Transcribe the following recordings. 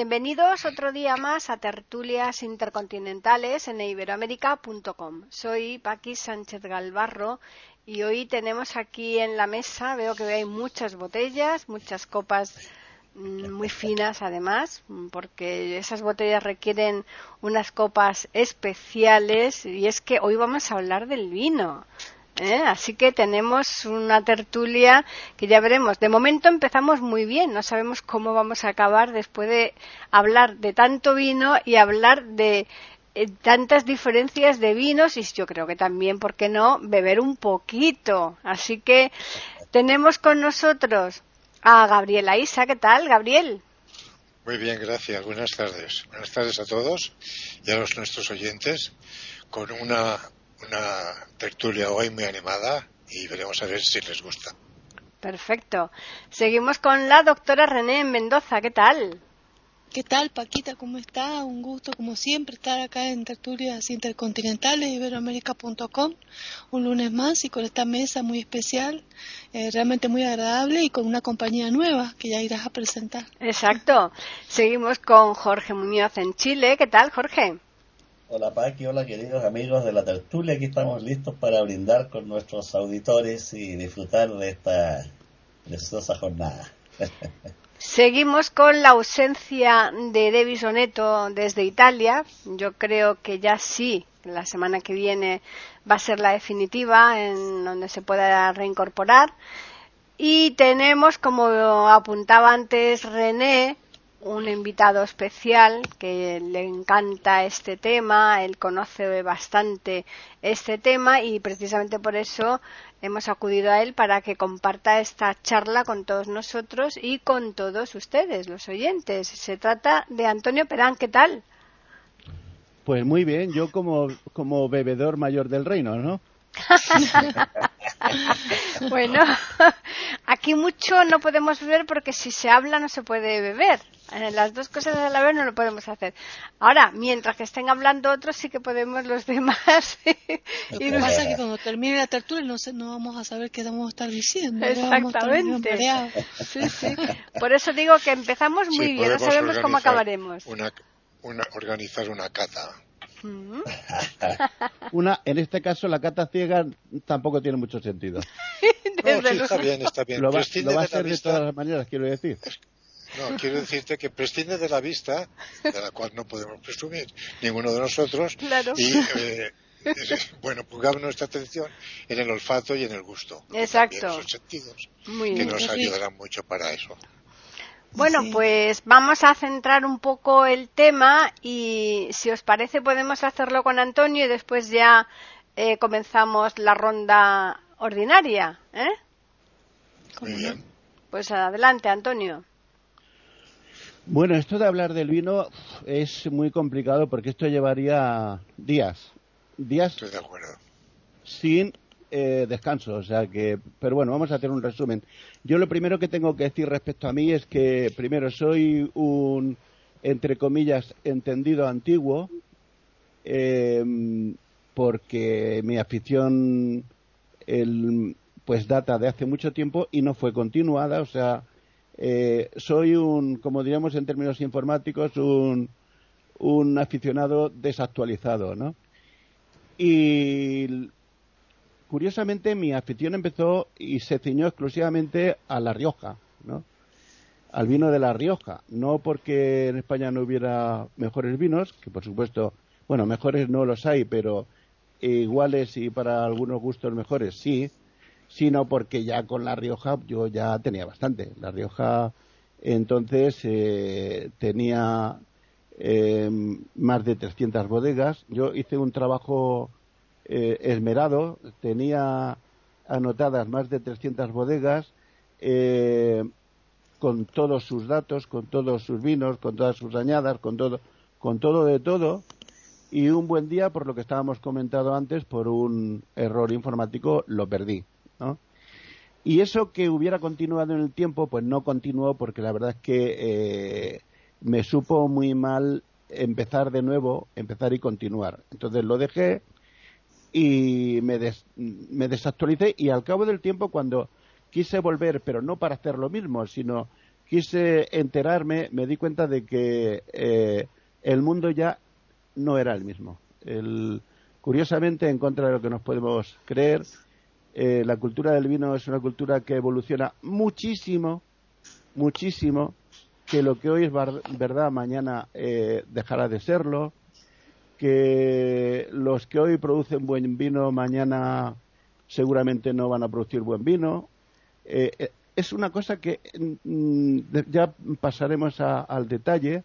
Bienvenidos otro día más a Tertulias Intercontinentales en iberoamérica.com. Soy Paqui Sánchez Galvarro y hoy tenemos aquí en la mesa, veo que hay muchas botellas, muchas copas mm, muy finas además, porque esas botellas requieren unas copas especiales y es que hoy vamos a hablar del vino. ¿Eh? Así que tenemos una tertulia que ya veremos. De momento empezamos muy bien, no sabemos cómo vamos a acabar después de hablar de tanto vino y hablar de eh, tantas diferencias de vinos y yo creo que también, ¿por qué no?, beber un poquito. Así que tenemos con nosotros a Gabriela Isa. ¿Qué tal, Gabriel? Muy bien, gracias. Buenas tardes. Buenas tardes a todos y a los nuestros oyentes con una una tertulia hoy muy animada y veremos a ver si les gusta. Perfecto. Seguimos con la doctora René Mendoza. ¿Qué tal? ¿Qué tal, Paquita? ¿Cómo está? Un gusto, como siempre, estar acá en Tertulias Intercontinentales, iberoamérica.com, un lunes más y con esta mesa muy especial, eh, realmente muy agradable y con una compañía nueva que ya irás a presentar. Exacto. Seguimos con Jorge Muñoz en Chile. ¿Qué tal, Jorge? Hola Paqui, hola queridos amigos de la tertulia, aquí estamos listos para brindar con nuestros auditores y disfrutar de esta preciosa jornada. Seguimos con la ausencia de Devis Oneto desde Italia. Yo creo que ya sí, la semana que viene va a ser la definitiva en donde se pueda reincorporar. Y tenemos, como apuntaba antes René, un invitado especial que le encanta este tema, él conoce bastante este tema y precisamente por eso hemos acudido a él para que comparta esta charla con todos nosotros y con todos ustedes, los oyentes. Se trata de Antonio Perán, ¿qué tal? Pues muy bien, yo como, como bebedor mayor del reino, ¿no? bueno, aquí mucho no podemos beber porque si se habla no se puede beber. Eh, las dos cosas a la vez no lo podemos hacer. Ahora, mientras que estén hablando otros, sí que podemos los demás. lo que pasa es que cuando termine la tertulia no, no vamos a saber qué vamos a estar diciendo. Exactamente. Sí, sí. Por eso digo que empezamos muy bien, no sabemos cómo acabaremos. Una, una, organizar una cata. Una, en este caso, la cata ciega tampoco tiene mucho sentido. está bien, está bien. Lo va, a hacer de todas las maneras, quiero decir. No, quiero decirte que prescinde de la vista, de la cual no podemos presumir ninguno de nosotros, y eh, bueno, pongamos nuestra atención en el olfato y en el gusto. Exacto. esos sentidos que nos ayudarán mucho para eso. Bueno, pues vamos a centrar un poco el tema y si os parece podemos hacerlo con Antonio y después ya eh, comenzamos la ronda ordinaria. ¿eh? Muy bien. Pues adelante, Antonio. Bueno, esto de hablar del vino es muy complicado porque esto llevaría días. Días Estoy de acuerdo. sin eh, descanso. O sea que, pero bueno, vamos a hacer un resumen. Yo lo primero que tengo que decir respecto a mí es que, primero, soy un, entre comillas, entendido antiguo, eh, porque mi afición el, pues data de hace mucho tiempo y no fue continuada. O sea, eh, soy un, como diríamos en términos informáticos, un, un aficionado desactualizado, ¿no? Y curiosamente mi afición empezó y se ciñó exclusivamente a La Rioja, ¿no? Al vino de La Rioja, no porque en España no hubiera mejores vinos, que por supuesto, bueno, mejores no los hay, pero iguales y para algunos gustos mejores sí, sino porque ya con La Rioja yo ya tenía bastante. La Rioja entonces eh, tenía eh, más de 300 bodegas. Yo hice un trabajo eh, esmerado, tenía anotadas más de 300 bodegas eh, con todos sus datos, con todos sus vinos, con todas sus añadas, con todo, con todo de todo. y un buen día, por lo que estábamos comentando antes, por un error informático, lo perdí. ¿no? Y eso que hubiera continuado en el tiempo, pues no continuó porque la verdad es que eh, me supo muy mal empezar de nuevo, empezar y continuar. Entonces lo dejé y me, me desactualicé y al cabo del tiempo cuando quise volver, pero no para hacer lo mismo, sino quise enterarme, me di cuenta de que eh, el mundo ya no era el mismo. curiosamente, en contra de lo que nos podemos creer, eh, la cultura del vino es una cultura que evoluciona muchísimo, muchísimo, que lo que hoy es verdad mañana eh, dejará de serlo, que los que hoy producen buen vino mañana seguramente no van a producir buen vino. Eh, es una cosa que mm, ya pasaremos al detalle,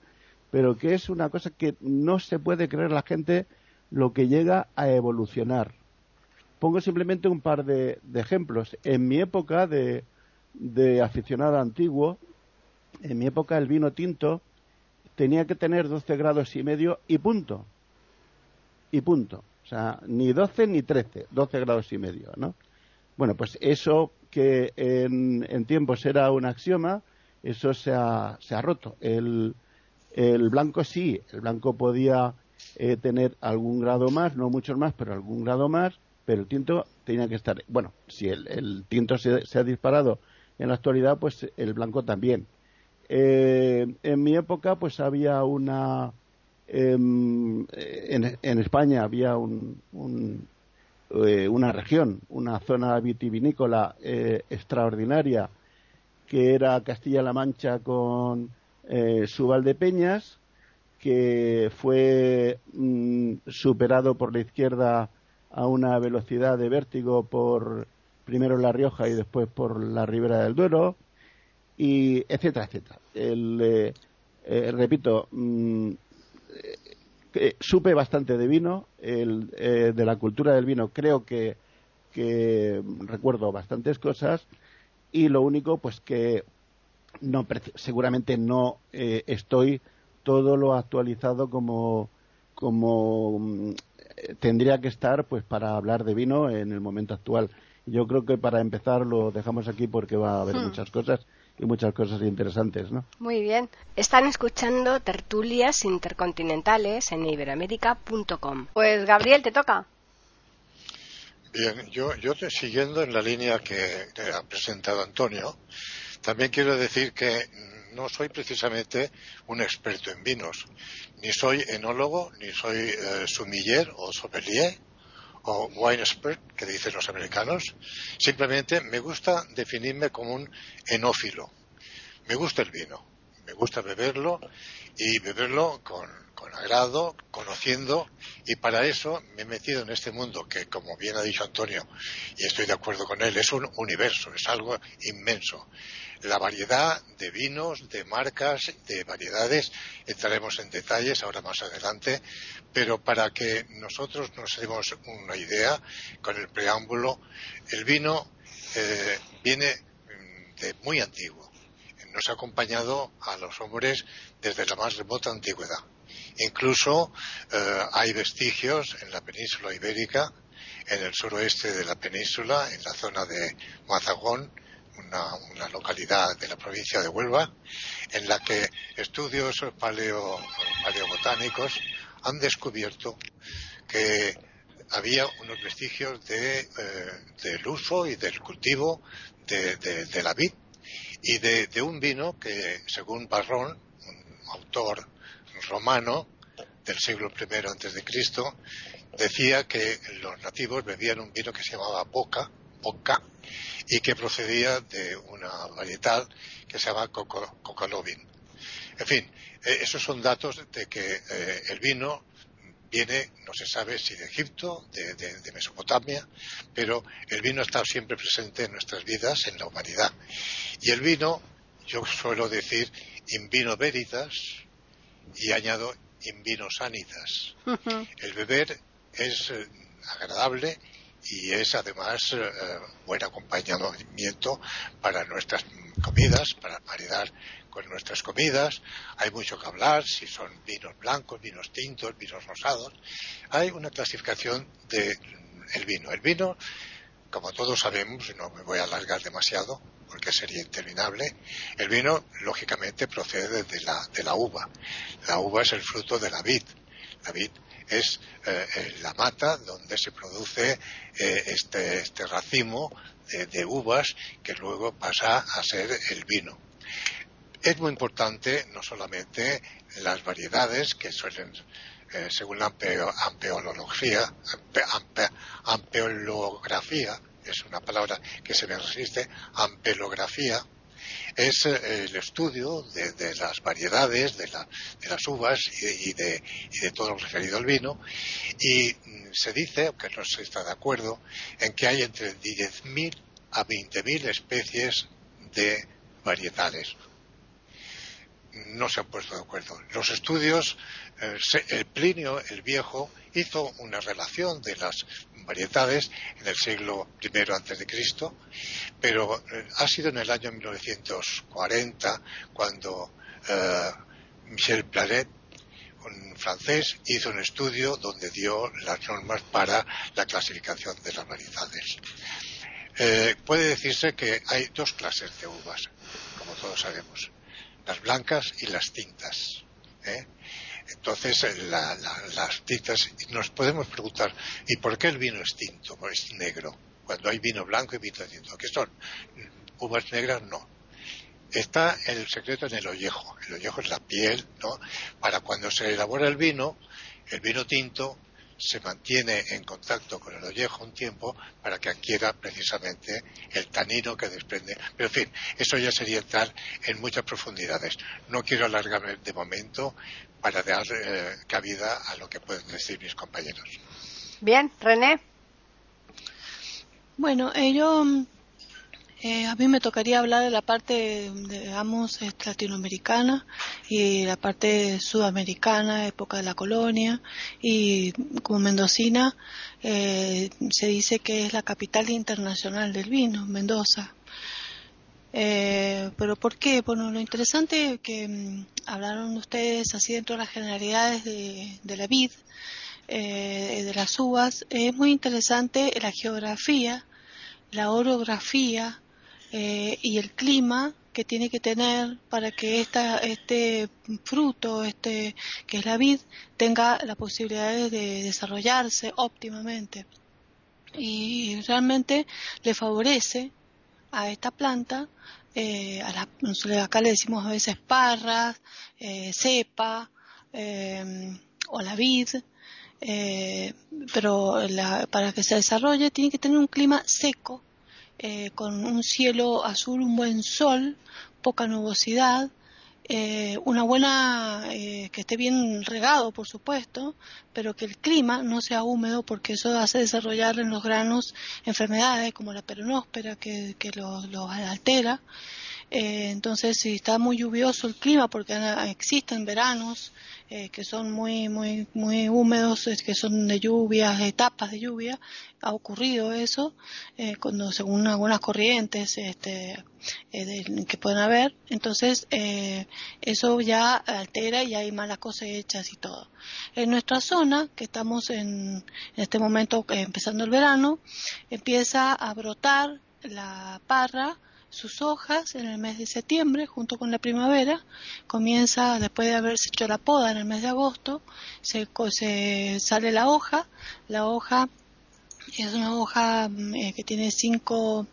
pero que es una cosa que no se puede creer la gente lo que llega a evolucionar. Pongo simplemente un par de, ejemplos. En mi época de, aficionado antiguo, en mi época el vino tinto tenía que tener 12 grados y medio y punto. Y punto. O sea, ni 12 ni 13, 12 grados y medio, ¿no? Bueno, pues eso que en, tiempos era un axioma, eso se ha, se ha roto. El, el blanco sí, el blanco podía eh, tener algún grado más, no muchos más, pero algún grado más, pero el tinto tenía que estar. Bueno, si el, tinto se, ha disparado en la actualidad, pues el blanco también. Eh, en mi época, pues había una. Em, en, España había un, eh, una región, una zona vitivinícola extraordinaria, que era Castilla-La Mancha con eh, su Valdepeñas, que fue mm, superado por la izquierda a una velocidad de vértigo por primero La Rioja y después por la Ribera del Duero, y etcétera, etcétera. Eh, eh, repito, mm, supe bastante de vino, de la cultura del vino creo que, que recuerdo bastantes cosas y lo único pues que no seguramente no eh, estoy todo lo actualizado como como mm, tendría que estar pues para hablar de vino en el momento actual yo creo que para empezar lo dejamos aquí porque va a haber hmm. muchas cosas y muchas cosas interesantes, ¿no? Muy bien. Están escuchando tertulias intercontinentales en iberoamérica.com. Pues Gabriel, te toca. Bien, yo, yo siguiendo en la línea que ha presentado Antonio, también quiero decir que no soy precisamente un experto en vinos. Ni soy enólogo, ni soy eh, sumiller o sommelier o wine expert, que dicen los americanos. Simplemente me gusta definirme como un enófilo. Me gusta el vino, me gusta beberlo y beberlo con, con agrado, conociendo, y para eso me he metido en este mundo que, como bien ha dicho Antonio, y estoy de acuerdo con él, es un universo, es algo inmenso la variedad de vinos, de marcas, de variedades. Entraremos en detalles ahora más adelante, pero para que nosotros nos demos una idea con el preámbulo, el vino eh, viene mm, de muy antiguo. Nos ha acompañado a los hombres desde la más remota antigüedad. Incluso eh, hay vestigios en la península ibérica, en el suroeste de la península, en la zona de Mazagón, una, localidad de la provincia de Huelva, en la que estudios paleo, paleobotánicos han descubierto que había unos vestigios de, eh, del uso y del cultivo de, la vid y de, un vino que, según Barrón, un autor romano del siglo I antes de Cristo, decía que los nativos bebían un vino que se llamaba boca, boca, y que procedía de una varietal que se llama Cocalovin. En fin, eh, esos son datos de que eh, el vino viene, no se sabe si de Egipto, de, Mesopotamia, pero el vino estado siempre presente en nuestras vidas, en la humanidad. Y el vino, yo suelo decir, in vino veritas y añado in vino sanitas. El beber es eh, agradable y es además eh, buen acompañamiento para nuestras comidas, para maridar con nuestras comidas. Hay mucho que hablar, si son vinos blancos, vinos tintos, vinos rosados. Hay una clasificación del el vino. El vino, como todos sabemos, y no me voy a alargar demasiado porque sería interminable, el vino lógicamente procede de la, de la uva. La uva es el fruto de la vid. La vid es eh, eh, la mata donde se produce eh, este, este, racimo de, uvas que luego pasa a ser el vino. Es muy importante no solamente las variedades que suelen, según la ampeología, es una palabra que se me resiste, ampelografía, es eh, el estudio de, las variedades de, las uvas y, de, todo lo referido al vino y mm, se dice, aunque no se está de acuerdo, en que hay entre 10.000 a 20.000 especies de varietales. No se han puesto de acuerdo. Los estudios, el Plinio el Viejo hizo una relación de las variedades en el siglo I antes de Cristo, pero eh, ha sido en el año 1940 cuando eh, Michel Planet, un francés, hizo un estudio donde dio las normas para la clasificación de las variedades. Eh, puede decirse que hay dos clases de uvas, como todos sabemos, las blancas y las tintas. Entonces, eh, las tintas, nos podemos preguntar, ¿y por qué el vino es tinto, es negro? Cuando hay vino blanco y vino tinto. ¿Qué son? ¿Uvas negras? No. Está el secreto en el ollejo. El ollejo es la piel, ¿no? Para cuando se elabora el vino, el vino tinto se mantiene en contacto con el ollejo un tiempo para que adquiera precisamente el tanino que desprende. Pero en fin, eso ya sería entrar en muchas profundidades. No quiero alargarme de momento para dar eh, cabida a lo que pueden decir mis compañeros. Bien, René. Bueno, eh, yo eh, a mí me tocaría hablar de la parte, digamos, latinoamericana y la parte sudamericana, época de la colonia. Y como mendocina, eh, se dice que es la capital internacional del vino, Mendoza. Eh, pero ¿por qué? Bueno, lo interesante que mm, hablaron ustedes así dentro de las generalidades de, de la vid, de las uvas, es muy interesante la geografía, la orografía, eh, y el clima que tiene que tener para que esta, este fruto, este que es la vid, tenga la posibilidad de desarrollarse óptimamente. Y realmente le favorece a esta planta, eh, a la, acá le decimos a veces parras, eh, cepa o la vid, pero para que se desarrolle tiene que tener un clima seco eh, con un cielo azul, un buen sol, poca nubosidad, eh, una buena, eh, que esté bien regado, por supuesto, pero que el clima no sea húmedo porque eso hace desarrollar en los granos enfermedades como la peronóspera que, que los lo altera. Entonces, si está muy lluvioso el clima, porque existen veranos eh, que son muy, muy, muy húmedos, que son de lluvias, etapas de lluvia, ha ocurrido eso, eh, cuando según algunas corrientes este, eh, que pueden haber, entonces eso ya altera y hay malas cosechas y todo. En nuestra zona, que estamos en, en este momento empezando el verano, empieza a brotar la parra, sus hojas en el mes de septiembre junto con la primavera. Comienza, después de haberse hecho la poda en el mes de agosto, se, se sale la hoja. La hoja es una hoja mm, eh, que tiene cinco,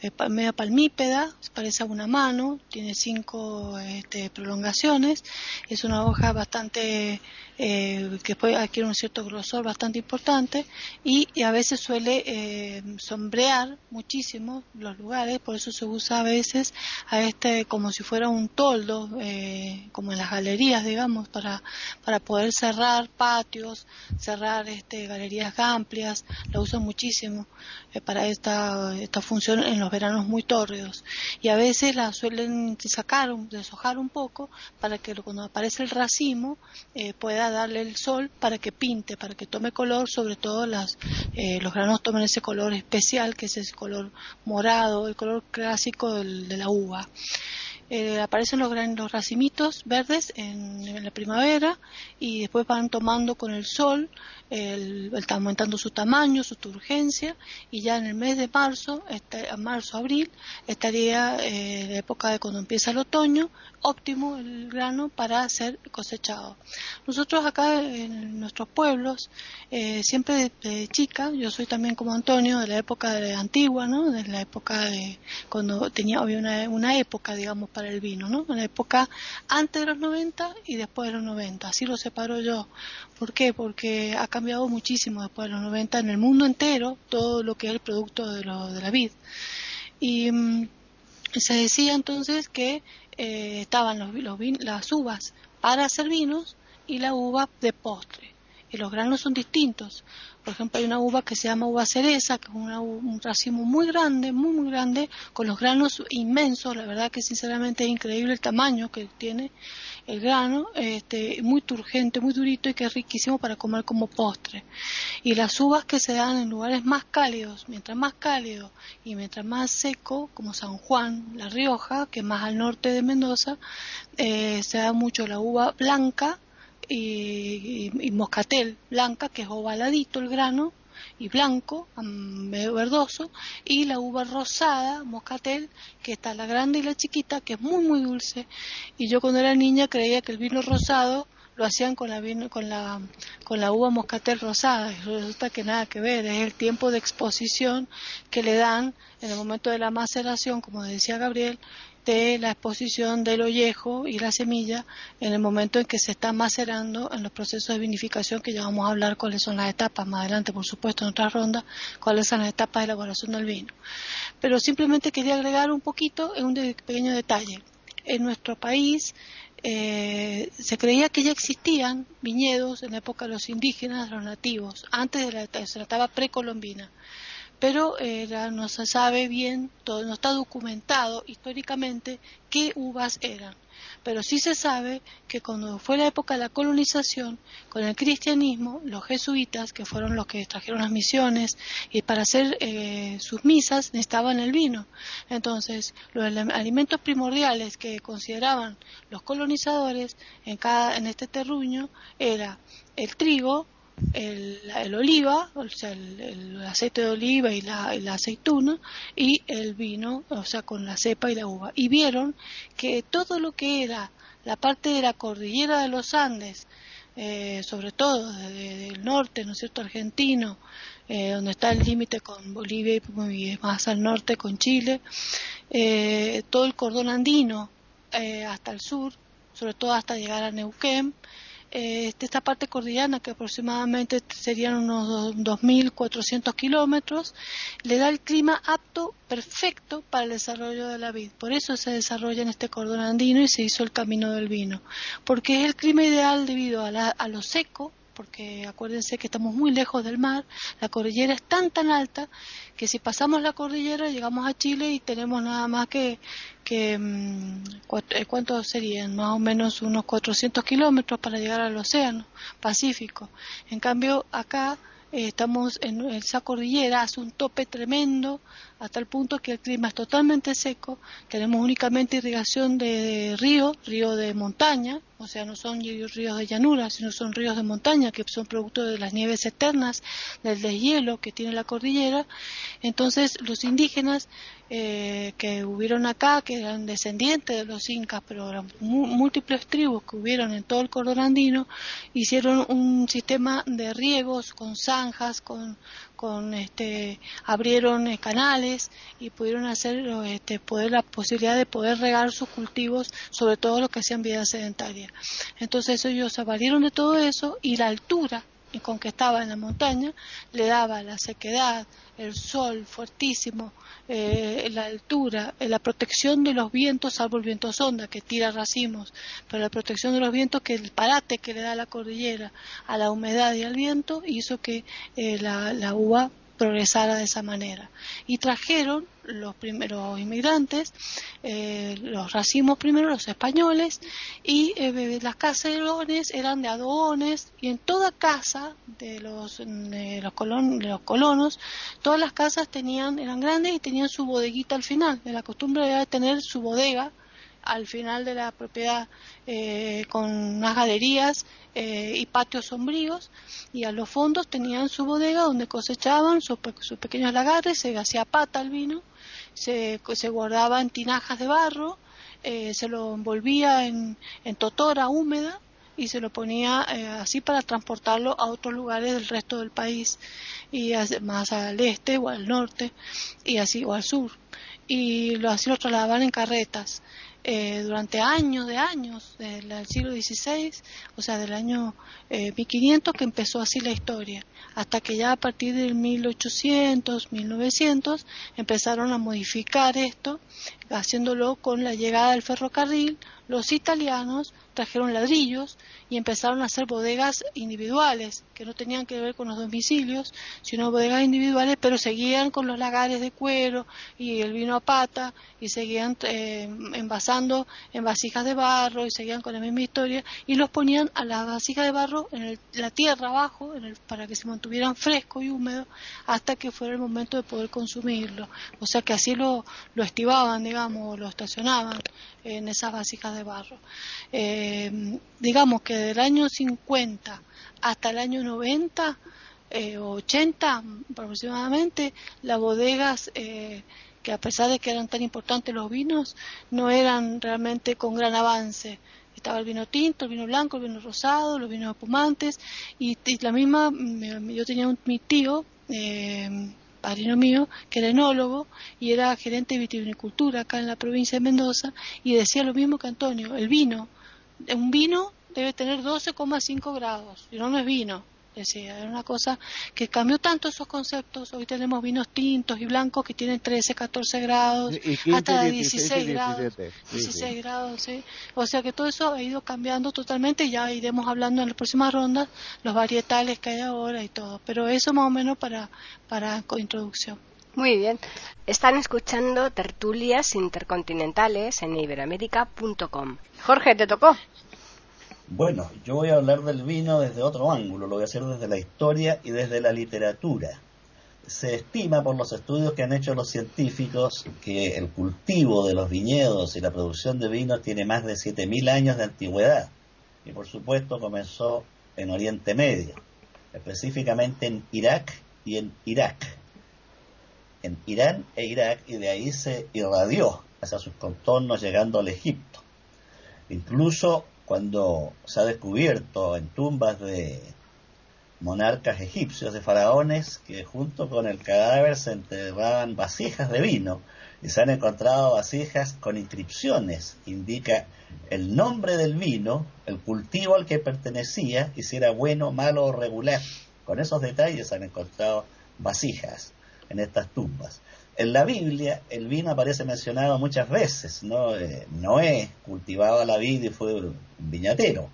eh, media palmípeda, parece a una mano, tiene cinco este, prolongaciones, es una hoja bastante, eh, que puede adquirir un cierto grosor bastante importante y, a veces suele eh, sombrear muchísimo los lugares, por eso se usa a veces a este como si fuera un toldo, como en las galerías, digamos, para, para poder cerrar patios, cerrar este, galerías amplias, la usa muchísimo eh, para esta, esta función en los veranos muy tórridos. Y a veces la suelen sacar, deshojar un poco para que cuando aparece el racimo eh, pueda darle el sol para que pinte, para que tome color, sobre todo las, eh, los granos tomen ese color especial que es ese color morado, el color clásico de la uva. Eh, aparecen los, los racimitos verdes en, la primavera y después van tomando con el sol, el, aumentando su tamaño, su turgencia y ya en el mes de marzo, este, marzo, abril, estaría eh, la época de cuando empieza el otoño, óptimo el grano para ser cosechado. Nosotros acá en nuestros pueblos, eh, siempre de, chica, yo soy también como Antonio de la época de antigua, ¿no? de la época de cuando tenía había una, una época, digamos, para el vino, ¿no? Una época antes de los 90 y después de los 90. Así lo separo yo. ¿Por qué? Porque ha cambiado muchísimo después de los 90 en el mundo entero todo lo que es el producto de, lo, de la vid. Y mm, se decía entonces que eh, estaban los las uvas para hacer vinos y la uva de postre. Y los granos son distintos. Por ejemplo, hay una uva que se llama uva cereza, que es un racimo muy grande, muy, muy grande, con los granos inmensos. La verdad que sinceramente es increíble el tamaño que tiene el grano, este, muy turgente, muy durito y que es riquísimo para comer como postre. Y las uvas que se dan en lugares más cálidos, mientras más cálido y mientras más seco, como San Juan, La Rioja, que es más al norte de Mendoza, eh, se da mucho la uva blanca y, moscatel blanca, que es ovaladito el grano, y blanco, medio verdoso, y la uva rosada, moscatel, que está la grande y la chiquita, que es muy muy dulce. Y yo cuando era niña creía que el vino rosado lo hacían con la, vino, con la, con la uva moscatel rosada, y resulta que nada que ver, es el tiempo de exposición que le dan en el momento de la maceración, como decía Gabriel, de la exposición del ollejo y la semilla en el momento en que se está macerando en los procesos de vinificación que ya vamos a hablar cuáles son las etapas más adelante, por supuesto, en otra ronda, cuáles son las etapas de elaboración del vino. Pero simplemente quería agregar un poquito en un pequeño detalle. En nuestro país eh, se creía que ya existían viñedos en la época de los indígenas, los nativos, antes de la, se trataba precolombina pero eh, no se sabe bien, todo, no está documentado históricamente qué uvas eran. Pero sí se sabe que cuando fue la época de la colonización, con el cristianismo, los jesuitas, que fueron los que trajeron las misiones, y para hacer eh, sus misas necesitaban el vino. Entonces, los alimentos primordiales que consideraban los colonizadores en, cada, en este terruño era el trigo, el, oliva, o sea, el, aceite de oliva y la, aceituna, y el vino, o sea, con la cepa y la uva. Y vieron que todo lo que era la parte de la cordillera de los Andes, eh, sobre todo desde el norte, ¿no es cierto?, argentino, eh, donde está el límite con Bolivia y más al norte con Chile, eh, todo el cordón andino hasta el sur, sobre todo hasta llegar a Neuquén, eh, esta parte cordillana, que aproximadamente serían unos 2.400 kilómetros, le da el clima apto, perfecto para el desarrollo de la vid. Por eso se desarrolla en este cordón andino y se hizo el camino del vino, porque es el clima ideal debido a, a lo seco, porque acuérdense que estamos muy lejos del mar, la cordillera es tan tan alta que si pasamos la cordillera llegamos a Chile y tenemos nada más que, que mm, eh, ¿cuántos serían? Más o menos unos 400 kilómetros para llegar al océano Pacífico. En cambio, acá eh, estamos en esa cordillera, hace un tope tremendo, hasta el punto que el clima es totalmente seco, tenemos únicamente irrigación de río, río de montaña, o sea, no son ríos de llanura, sino son ríos de montaña que son producto de las nieves eternas, del deshielo que tiene la cordillera. Entonces, los indígenas eh, que hubieron acá, que eran descendientes de los incas, pero eran múltiples tribus que hubieron en todo el cordón andino, hicieron un sistema de riegos con zanjas, con con este abrieron eh, canales y pudieron hacer este poder la posibilidad de poder regar sus cultivos sobre todo lo que hacían vida sedentaria. Entonces ellos se valieron de todo eso y la altura con que estaba en la montaña le daba la sequedad el sol fuertísimo eh, la altura, eh, la protección de los vientos, salvo el viento sonda que tira racimos, pero la protección de los vientos, que el parate que le da la cordillera a la humedad y al viento, hizo que eh, la, uva progresara de esa manera. Y trajeron los primeros inmigrantes, eh, los racimos primero, los españoles, y eh, las caserones eran de adobones, y en toda casa de los, de los, de los colonos, todas las casas tenían, eran grandes y tenían su bodeguita al final. De la costumbre era tener su bodega al final de la propiedad eh, con unas galerías eh, y patios sombríos y a los fondos tenían su bodega donde cosechaban sus, pequeños lagares, se hacía pata al vino, se, se guardaba en tinajas de barro, eh, se lo envolvía en, totora húmeda y se lo ponía así para transportarlo a otros lugares del resto del país y más al este o al norte y así o al sur. Y lo, así lo trasladaban en carretas eh, durante años de años, del siglo XVI, o sea, del año 1500, eh, que empezó así la historia, hasta que ya a partir del 1800, 1900, empezaron a modificar esto, haciéndolo con la llegada del ferrocarril, los italianos trajeron ladrillos y empezaron a hacer bodegas individuales, que no tenían que ver con los domicilios, sino bodegas individuales, pero seguían con los lagares de cuero y el vino a pata y seguían eh, envasando en vasijas de barro y seguían con la misma historia y los ponían a las vasijas de barro en la tierra abajo para que se mantuvieran fresco y húmedo hasta que fuera el momento de poder consumirlo. O sea que así lo, lo estivaban, digamos, lo estacionaban en esas vasijas de barro. Eh, digamos que del año 50 hasta el año 90 eh, 80 aproximadamente, las bodegas, eh, que a pesar de que eran tan importantes los vinos, no eran realmente con gran avance. Estaba el vino tinto, el vino blanco, el vino rosado, los vinos espumantes, y, la misma, yo tenía un, mi tío, eh, padrino mío, que era enólogo y era gerente de vitivinicultura acá en la provincia de Mendoza, y decía lo mismo que Antonio, el vino, un vino debe tener 12,5 grados, y no, no es vino, decía, era una cosa que cambió tanto esos conceptos, hoy tenemos vinos tintos y blancos que tienen 13, 14 grados, hasta 16, grados, 16 grados, ¿sí? o sea que todo eso ha ido cambiando totalmente, ya iremos hablando en las próximas rondas, los varietales que hay ahora y todo, pero eso más o menos para, para introducción. Muy bien. Están escuchando tertulias intercontinentales en iberoamérica.com. Jorge, te tocó. Bueno, yo voy a hablar del vino desde otro ángulo, lo voy a hacer desde la historia y desde la literatura. Se estima por los estudios que han hecho los científicos que el cultivo de los viñedos y la producción de vinos tiene más de 7.000 años de antigüedad y por supuesto comenzó en Oriente Medio, específicamente en Irak y en Irak, en Irán e Irak y de ahí se irradió hacia sus contornos llegando al Egipto. Incluso cuando se ha descubierto en tumbas de monarcas egipcios, de faraones, que junto con el cadáver se enterraban vasijas de vino y se han encontrado vasijas con inscripciones, indica el nombre del vino, el cultivo al que pertenecía y si era bueno, malo o regular. Con esos detalles se han encontrado vasijas en estas tumbas. En la Biblia el vino aparece mencionado muchas veces, ¿no? Eh, Noé cultivaba la vid y fue un viñatero.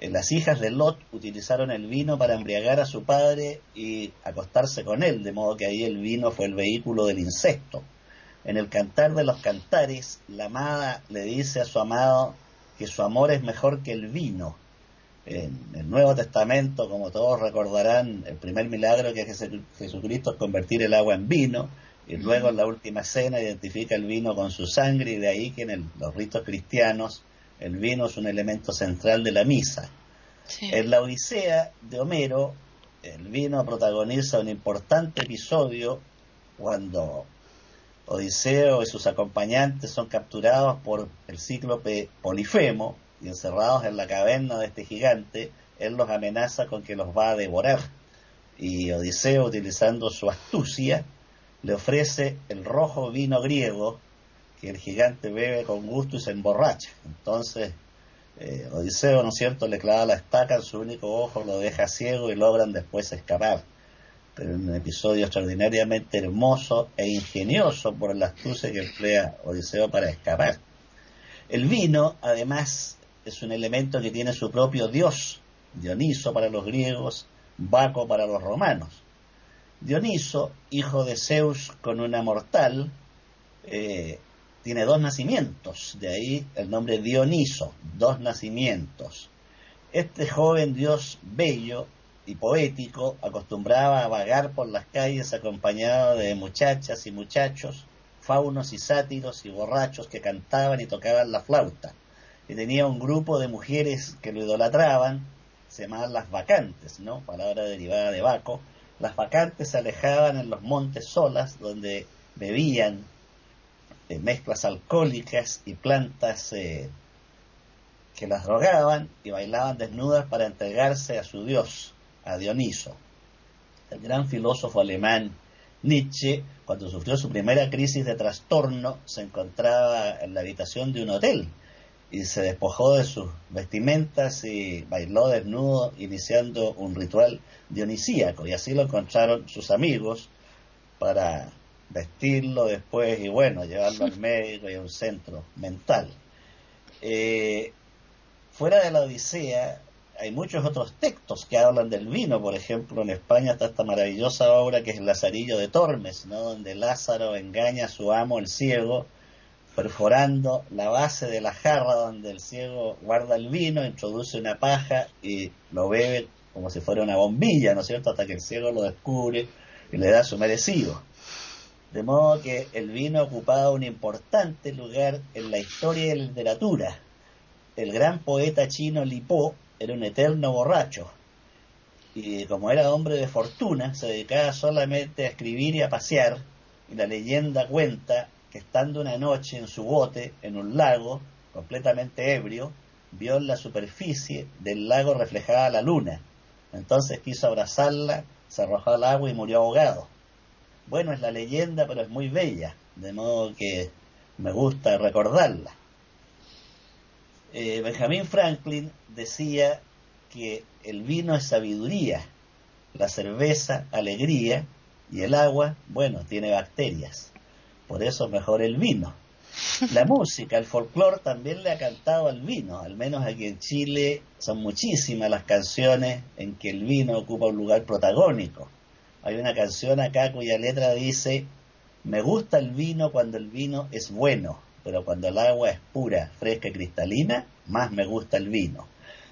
Eh, las hijas de Lot utilizaron el vino para embriagar a su padre y acostarse con él, de modo que ahí el vino fue el vehículo del incesto. En el cantar de los cantares, la amada le dice a su amado que su amor es mejor que el vino. En el Nuevo Testamento, como todos recordarán, el primer milagro que es Jesucristo es convertir el agua en vino y luego en la última cena identifica el vino con su sangre y de ahí que en los ritos cristianos el vino es un elemento central de la misa. En la Odisea de Homero el vino protagoniza un importante episodio cuando Odiseo y sus acompañantes son capturados por el cíclope Polifemo y encerrados en la caverna de este gigante, él los amenaza con que los va a devorar. Y Odiseo, utilizando su astucia, le ofrece el rojo vino griego que el gigante bebe con gusto y se emborracha. Entonces, eh, Odiseo, ¿no es cierto?, le clava la estaca en su único ojo, lo deja ciego y logran después escapar. Pero en un episodio extraordinariamente hermoso e ingenioso por la astucia que emplea Odiseo para escapar. El vino, además, es un elemento que tiene su propio dios, Dioniso para los griegos, Baco para los romanos Dioniso, hijo de Zeus con una mortal, eh, tiene dos nacimientos, de ahí el nombre Dioniso, dos nacimientos. Este joven dios bello y poético acostumbraba a vagar por las calles acompañado de muchachas y muchachos, faunos y sátiros y borrachos que cantaban y tocaban la flauta. Y tenía un grupo de mujeres que lo idolatraban, se llamaban las vacantes, ¿no? Palabra derivada de Baco. Las vacantes se alejaban en los montes solas, donde bebían eh, mezclas alcohólicas y plantas eh, que las rogaban y bailaban desnudas para entregarse a su dios, a Dioniso. El gran filósofo alemán Nietzsche, cuando sufrió su primera crisis de trastorno, se encontraba en la habitación de un hotel y se despojó de sus vestimentas y bailó desnudo, iniciando un ritual dionisíaco. Y así lo encontraron sus amigos para vestirlo después y bueno, llevarlo al médico y a un centro mental. Eh, fuera de la Odisea, hay muchos otros textos que hablan del vino. Por ejemplo, en España está esta maravillosa obra que es el Lazarillo de Tormes, ¿no? donde Lázaro engaña a su amo, el ciego, perforando la base de la jarra donde el ciego guarda el vino, introduce una paja y lo bebe como si fuera una bombilla, ¿no es cierto?, hasta que el ciego lo descubre y le da su merecido. De modo que el vino ocupaba un importante lugar en la historia y la literatura. El gran poeta chino Li Po era un eterno borracho y como era hombre de fortuna se dedicaba solamente a escribir y a pasear y la leyenda cuenta que estando una noche en su bote en un lago completamente ebrio vio en la superficie del lago reflejada la luna. Entonces quiso abrazarla se arrojó al agua y murió ahogado. Bueno es la leyenda pero es muy bella de modo que me gusta recordarla. Eh, Benjamin Franklin decía que el vino es sabiduría, la cerveza alegría y el agua, bueno, tiene bacterias. Por eso es mejor el vino. La música, el folclore también le ha cantado al vino, al menos aquí en Chile son muchísimas las canciones en que el vino ocupa un lugar protagónico. Hay una canción acá cuya letra dice, me gusta el vino cuando el vino es bueno, pero cuando el agua es pura, fresca y cristalina, más me gusta el vino.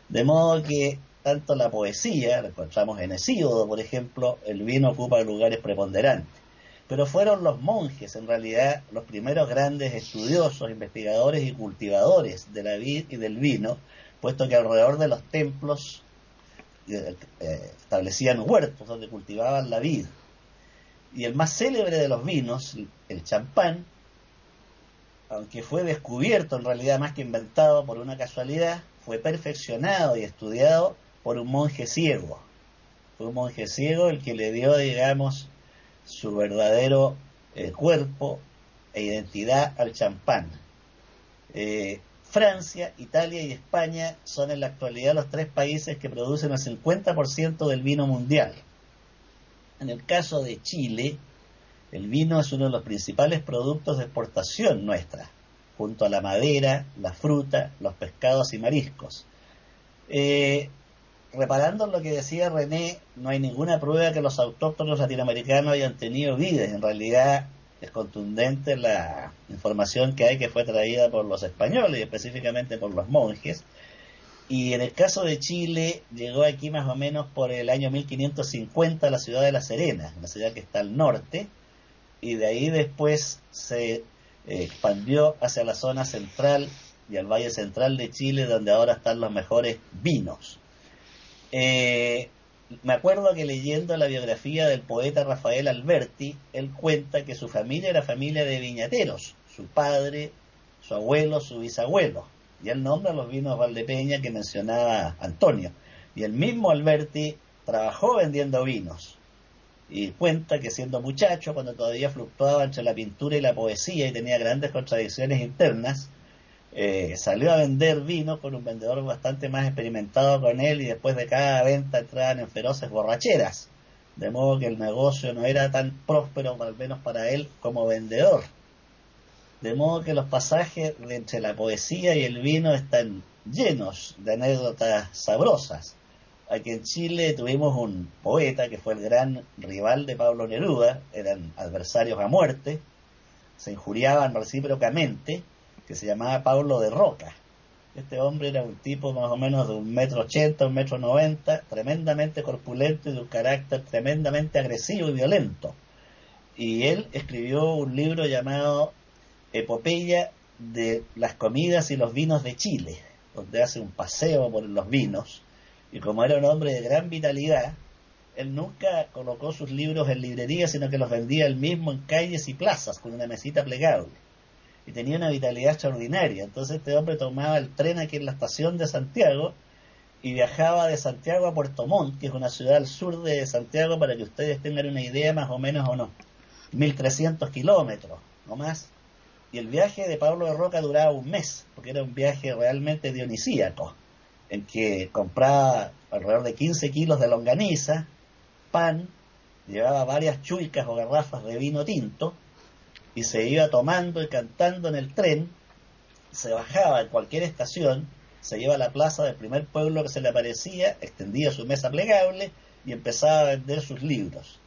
De modo que tanto la poesía, lo encontramos en Hesíodo, por ejemplo, el vino ocupa lugares preponderantes. Pero fueron los monjes, en realidad, los primeros grandes estudiosos, investigadores y cultivadores de la vid y del vino, puesto que alrededor de los templos eh, eh, establecían huertos donde cultivaban la vid. Y el más célebre de los vinos, el champán, aunque fue descubierto en realidad más que inventado por una casualidad, fue perfeccionado y estudiado por un monje ciego. Fue un monje ciego el que le dio, digamos, su verdadero eh, cuerpo e identidad al champán. Eh, Francia, Italia y España son en la actualidad los tres países que producen el 50% del vino mundial. En el caso de Chile, el vino es uno de los principales productos de exportación nuestra, junto a la madera, la fruta, los pescados y mariscos. Eh, reparando en lo que decía René, no hay ninguna prueba que los autóctonos latinoamericanos hayan tenido vides. En realidad es contundente la información que hay que fue traída por los españoles y específicamente por los monjes. Y en el caso de Chile, llegó aquí más o menos por el año 1550 a la ciudad de La Serena, una ciudad que está al norte, y de ahí después se eh, expandió hacia la zona central y al valle central de Chile, donde ahora están los mejores vinos. Eh, me acuerdo que leyendo la biografía del poeta Rafael Alberti, él cuenta que su familia era familia de viñateros, su padre, su abuelo, su bisabuelo, y él nombra los vinos Valdepeña que mencionaba Antonio. Y el mismo Alberti trabajó vendiendo vinos, y cuenta que siendo muchacho, cuando todavía fluctuaba entre la pintura y la poesía y tenía grandes contradicciones internas, eh, salió a vender vino con un vendedor bastante más experimentado con él y después de cada venta entraban en feroces borracheras, de modo que el negocio no era tan próspero, al menos para él, como vendedor. De modo que los pasajes entre la poesía y el vino están llenos de anécdotas sabrosas. aquí en Chile tuvimos un poeta que fue el gran rival de Pablo Neruda, eran adversarios a muerte, se injuriaban recíprocamente, que se llamaba Pablo de Roca. Este hombre era un tipo más o menos de un metro ochenta, un metro noventa, tremendamente corpulento y de un carácter tremendamente agresivo y violento. Y él escribió un libro llamado Epopeya de las comidas y los vinos de Chile, donde hace un paseo por los vinos. Y como era un hombre de gran vitalidad, él nunca colocó sus libros en librerías, sino que los vendía él mismo en calles y plazas con una mesita plegable y tenía una vitalidad extraordinaria. Entonces este hombre tomaba el tren aquí en la estación de Santiago y viajaba de Santiago a Puerto Montt, que es una ciudad al sur de Santiago, para que ustedes tengan una idea más o menos o no. 1300 kilómetros, no más. Y el viaje de Pablo de Roca duraba un mes, porque era un viaje realmente dionisíaco, en que compraba alrededor de 15 kilos de longaniza, pan, llevaba varias chuicas o garrafas de vino tinto, y se iba tomando y cantando en el tren, se bajaba en cualquier estación, se iba a la plaza del primer pueblo que se le aparecía, extendía su mesa plegable y empezaba a vender sus libros.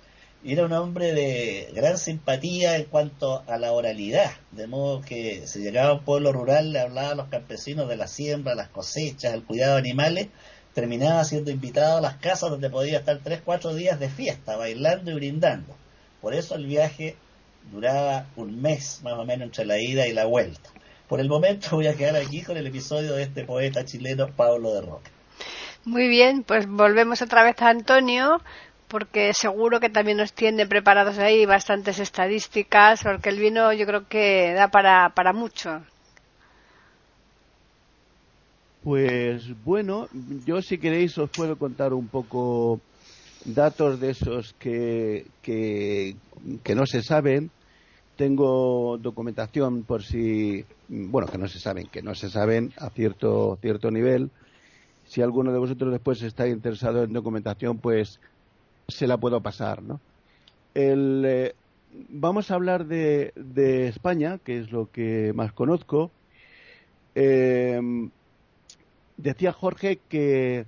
Era un hombre de gran simpatía en cuanto a la oralidad, de modo que si llegaba a un pueblo rural le hablaba a los campesinos de la siembra, las cosechas, el cuidado de animales, terminaba siendo invitado a las casas donde podía estar tres, cuatro días de fiesta, bailando y brindando. Por eso el viaje duraba un mes más o menos entre la ida y la vuelta. Por el momento voy a quedar aquí con el episodio de este poeta chileno Pablo de Roca. Muy bien, pues volvemos otra vez a Antonio, porque seguro que también nos tiene preparados ahí bastantes estadísticas, porque el vino yo creo que da para, para mucho. Pues bueno, yo si queréis os puedo contar un poco datos de esos que, que, que no se saben tengo documentación por si, bueno, que no se saben, que no se saben a cierto, cierto nivel. Si alguno de vosotros después está interesado en documentación, pues se la puedo pasar, ¿no? El, eh, vamos a hablar de, de, España, que es lo que más conozco. Eh, decía Jorge que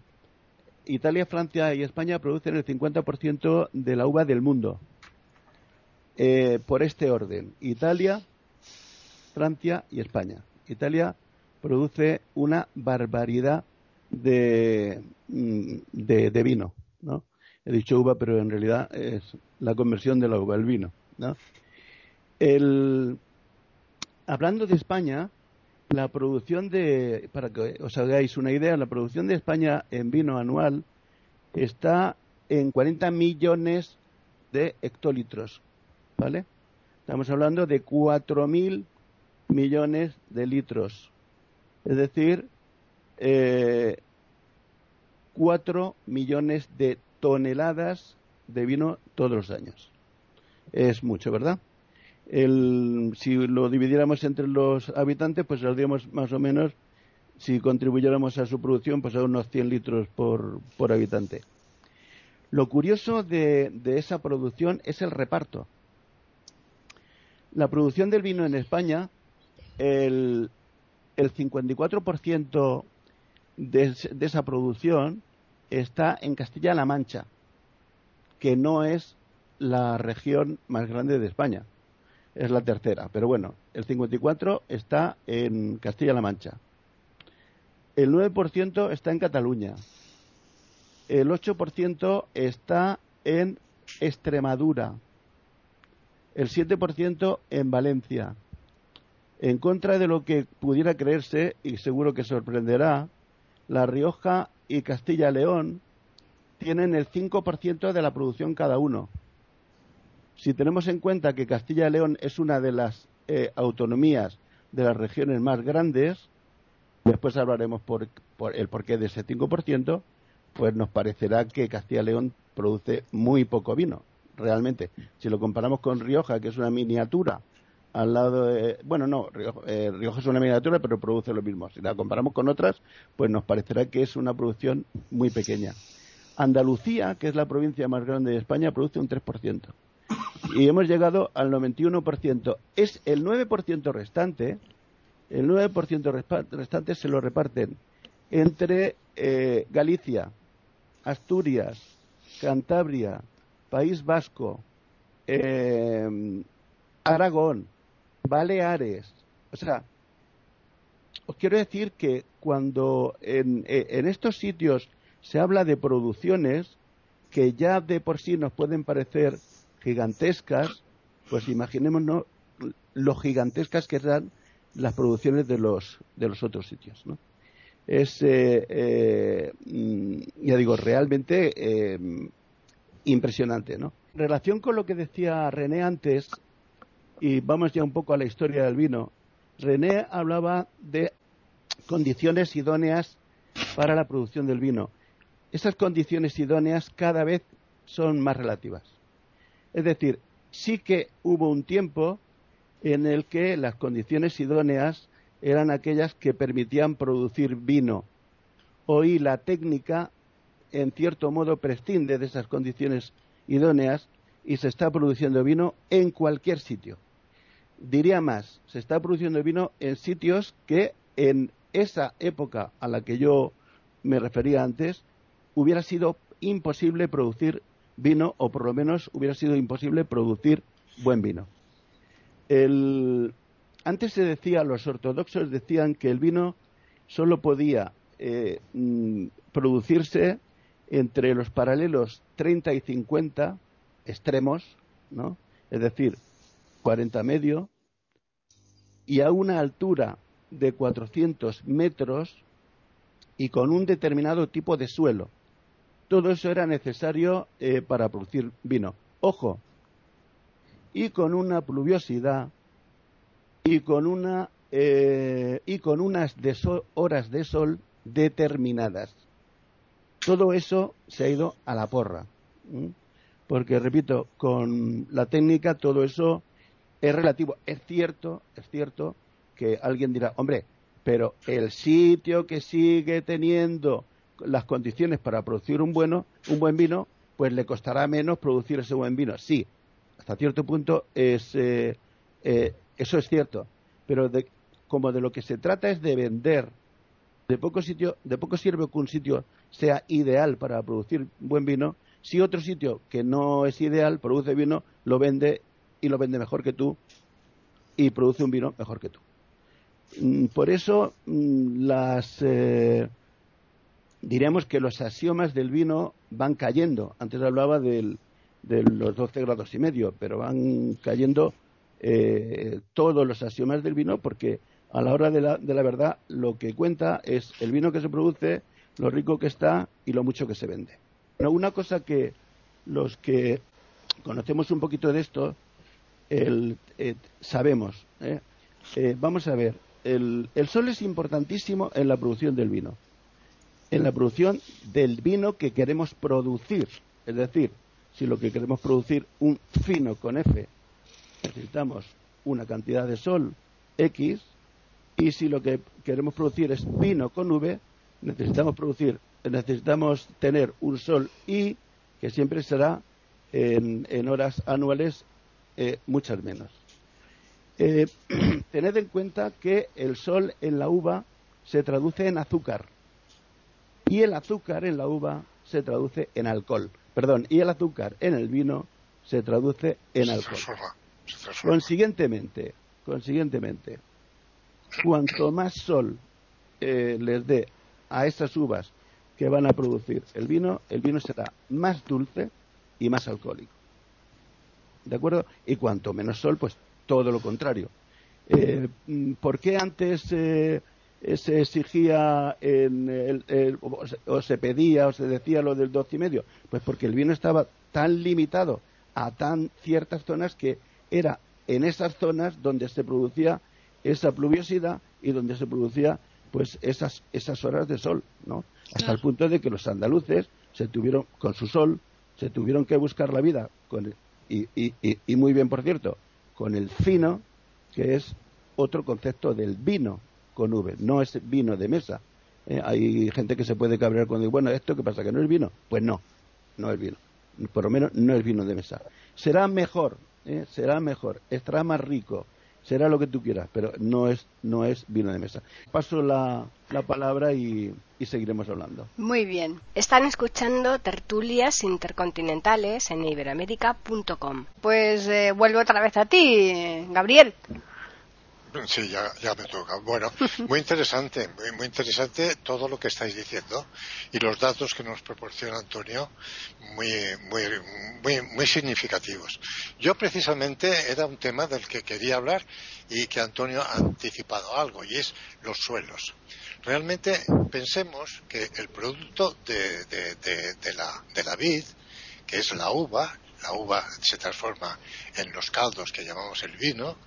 Italia, Francia y España producen el 50% de la uva del mundo. Eh, por este orden. Italia, Francia y España. Italia produce una barbaridad de, mm, de, vino, ¿no? He dicho uva, pero en realidad es la conversión de la uva, el vino, hablando de España, la producción de, para que os hagáis una idea, la producción de España en vino anual está en 40 millones de hectolitros, ¿vale? Estamos hablando de 4.000 millones de litros. Es decir, eh, 4 millones de toneladas de vino todos los años. Es mucho, ¿verdad? El, si lo dividiéramos entre los habitantes, pues saldríamos más o menos, si contribuyéramos a su producción, pues a unos 100 litros por, por habitante. Lo curioso de, de esa producción es el reparto la producción del vino en España, el, el 54% de, de esa producción está en Castilla-La Mancha, que no es la región más grande de España, es la tercera, pero bueno, el 54% está en Castilla-La Mancha, el 9% está en Cataluña, el 8% está en Extremadura, el 7% en Valencia. En contra de lo que pudiera creerse, y seguro que sorprenderá, La Rioja y Castilla-León tienen el 5% de la producción cada uno. Si tenemos en cuenta que Castilla-León es una de las eh, autonomías de las regiones más grandes, después hablaremos por, por el porqué de ese 5%, pues nos parecerá que Castilla-León produce muy poco vino realmente. Si lo comparamos con Rioja, que es una miniatura, al lado de. Bueno, no, eh, Rioja, es una miniatura, pero produce lo mismo. Si la comparamos con otras, pues nos parecerá que es una producción muy pequeña. Andalucía, que es la provincia más grande de España, produce un 3%. Y hemos llegado al 91%. Es el 9% restante, el 9% restante se lo reparten entre eh, Galicia, Asturias, Cantabria, País Vasco, eh, Aragón, Baleares. O sea, os quiero decir que cuando en, en estos sitios se habla de producciones que ya de por sí nos pueden parecer gigantescas, pues imaginémonos lo gigantescas que eran las producciones de los, de los otros sitios. ¿no? Es, eh, eh, mm, ya digo, realmente eh, impresionante. ¿no? En relación con lo que decía René antes, y vamos ya un poco a la historia del vino, René hablaba de condiciones idóneas para la producción del vino. Esas condiciones idóneas cada vez son más relativas. Es decir, sí que hubo un tiempo en el que las condiciones idóneas eran aquellas que permitían producir vino. Hoy la técnica, en cierto modo, prescinde de esas condiciones idóneas y se está produciendo vino en cualquier sitio diría más, se está produciendo vino en sitios que en esa época a la que yo me refería antes hubiera sido imposible producir vino o por lo menos hubiera sido imposible producir buen vino. antes se decía, los ortodoxos decían que el vino solo podía eh, mm, producirse entre los paralelos 30 y 50 extremos, ¿no? Es decir, 40 medio, y a una altura de 400 metros y con un determinado tipo de suelo. Todo eso era necesario eh, para producir vino. Ojo, y con una pluviosidad y con eh, y con unas horas de sol determinadas. Todo eso se ha ido a la porra. Porque, repito, con la técnica todo eso es relativo. Es cierto, es cierto que alguien dirá, hombre, pero el sitio que sigue teniendo las condiciones para producir un bueno, un buen vino, pues le costará menos producir ese buen vino. Sí, hasta cierto punto es eh, eh, eso es cierto, pero de, como de lo que se trata es de vender, de poco sitio, de poco sirve que un sitio sea ideal para producir buen vino, si otro sitio que no es ideal produce vino, lo vende y lo vende mejor que tú y produce un vino mejor que tú. Mm, por eso mm, las eh, diríamos que los axiomas del vino van cayendo. Antes hablaba de los 12 grados y medio, pero van cayendo eh, todos los axiomas del vino porque a la hora de la, de la verdad lo que cuenta es el vino que se produce, lo rico que está y lo mucho que se vende. una cosa que los que conocemos un poquito de esto el, eh, sabemos. ¿eh? Eh, vamos a ver, el, el, sol es importantísimo en la producción del vino, en la producción del vino que queremos producir. Es decir, si lo que queremos producir un fino con F, necesitamos una cantidad de sol X, y si lo que queremos producir es vino con V, necesitamos producir, necesitamos tener un sol Y que siempre será en, en horas anuales eh, muchas menos. Eh, tened en cuenta que el sol en la uva se traduce en azúcar y el azúcar en la uva se traduce en alcohol. Perdón, y el azúcar en el vino se traduce en alcohol. Consiguientemente, consiguientemente, cuanto más sol eh, les dé a esas uvas que van a producir el vino, el vino será más dulce y más alcohólico. ¿de acuerdo? Y cuanto menos sol, pues todo lo contrario. Eh, ¿Por qué antes eh, se exigía o se pedía o se decía lo del doce y medio? Pues porque el vino estaba tan limitado a tan ciertas zonas que era en esas zonas donde se producía esa pluviosidad y donde se producía pues esas, esas horas de sol, ¿no? Hasta el punto de que los andaluces se tuvieron, con su sol, se tuvieron que buscar la vida con, y, muy bien, por cierto, con el fino, que es otro concepto del vino con V, no es vino de mesa. Eh, hay gente que se puede cabrear cuando dice, bueno, ¿esto qué pasa? ¿Que no es vino? Pues no, no es vino. Por lo menos no es vino de mesa. Será mejor, eh, será mejor, estará más rico, será lo que tú quieras, pero no es, no es vino de mesa. Paso la, la palabra y, y, seguiremos hablando. Muy bien. Están escuchando tertulias intercontinentales en iberoamérica.com. Pues eh, vuelvo otra vez a ti, Gabriel. Sí, ya, ya me toca. Bueno, muy interesante, muy, interesante todo lo que estáis diciendo y los datos que nos proporciona Antonio, muy, muy, muy, muy significativos. Yo precisamente era un tema del que quería hablar y que Antonio ha anticipado algo y es los suelos. Realmente pensemos que el producto de, de la, de la vid, que es la uva, la uva se transforma en los caldos que llamamos el vino,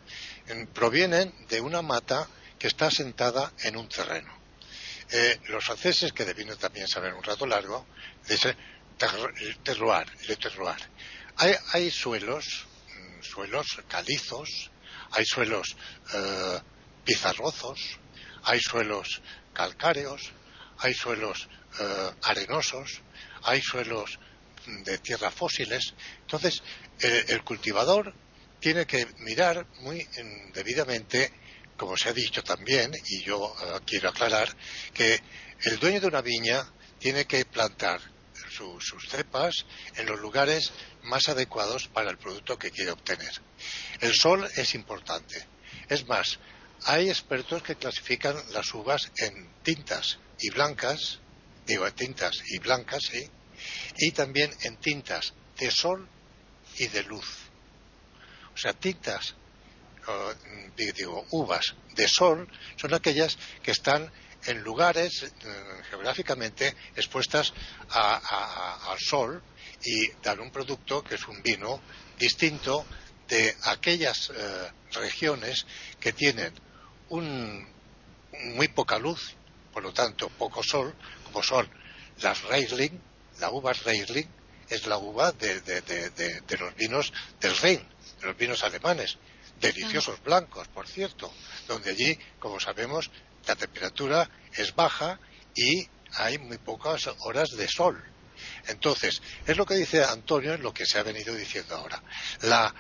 provienen de una mata que está sentada en un terreno. Eh, los franceses, que de vino también saben un rato largo, dicen terroir, le terroir. Hay, suelos, mm, suelos calizos, hay suelos eh, pizarrozos, hay suelos calcáreos, hay suelos eh, arenosos, hay suelos mm, de tierra fósiles. Entonces, el cultivador tiene que mirar muy debidamente, como se ha dicho también, y yo eh, quiero aclarar, que el dueño de una viña tiene que plantar sus cepas en los lugares más adecuados para el producto que quiere obtener. El sol es importante. Es más, hay expertos que clasifican las uvas en tintas y blancas, digo, tintas y blancas, sí, y también en tintas de sol y de luz. O sea, tintas, digo, uvas de sol son aquellas que están en lugares eh, geográficamente expuestas al sol y dan un producto que es un vino distinto de aquellas eh, regiones que tienen un, muy poca luz, por lo tanto poco sol, como son las Riesling, la uva Riesling es la uva de, de los vinos del Rhin, los vinos alemanes, deliciosos blancos, por cierto, donde allí, como sabemos, la temperatura es baja y hay muy pocas horas de sol. Entonces, es lo que dice Antonio, es lo que se ha venido diciendo ahora. La,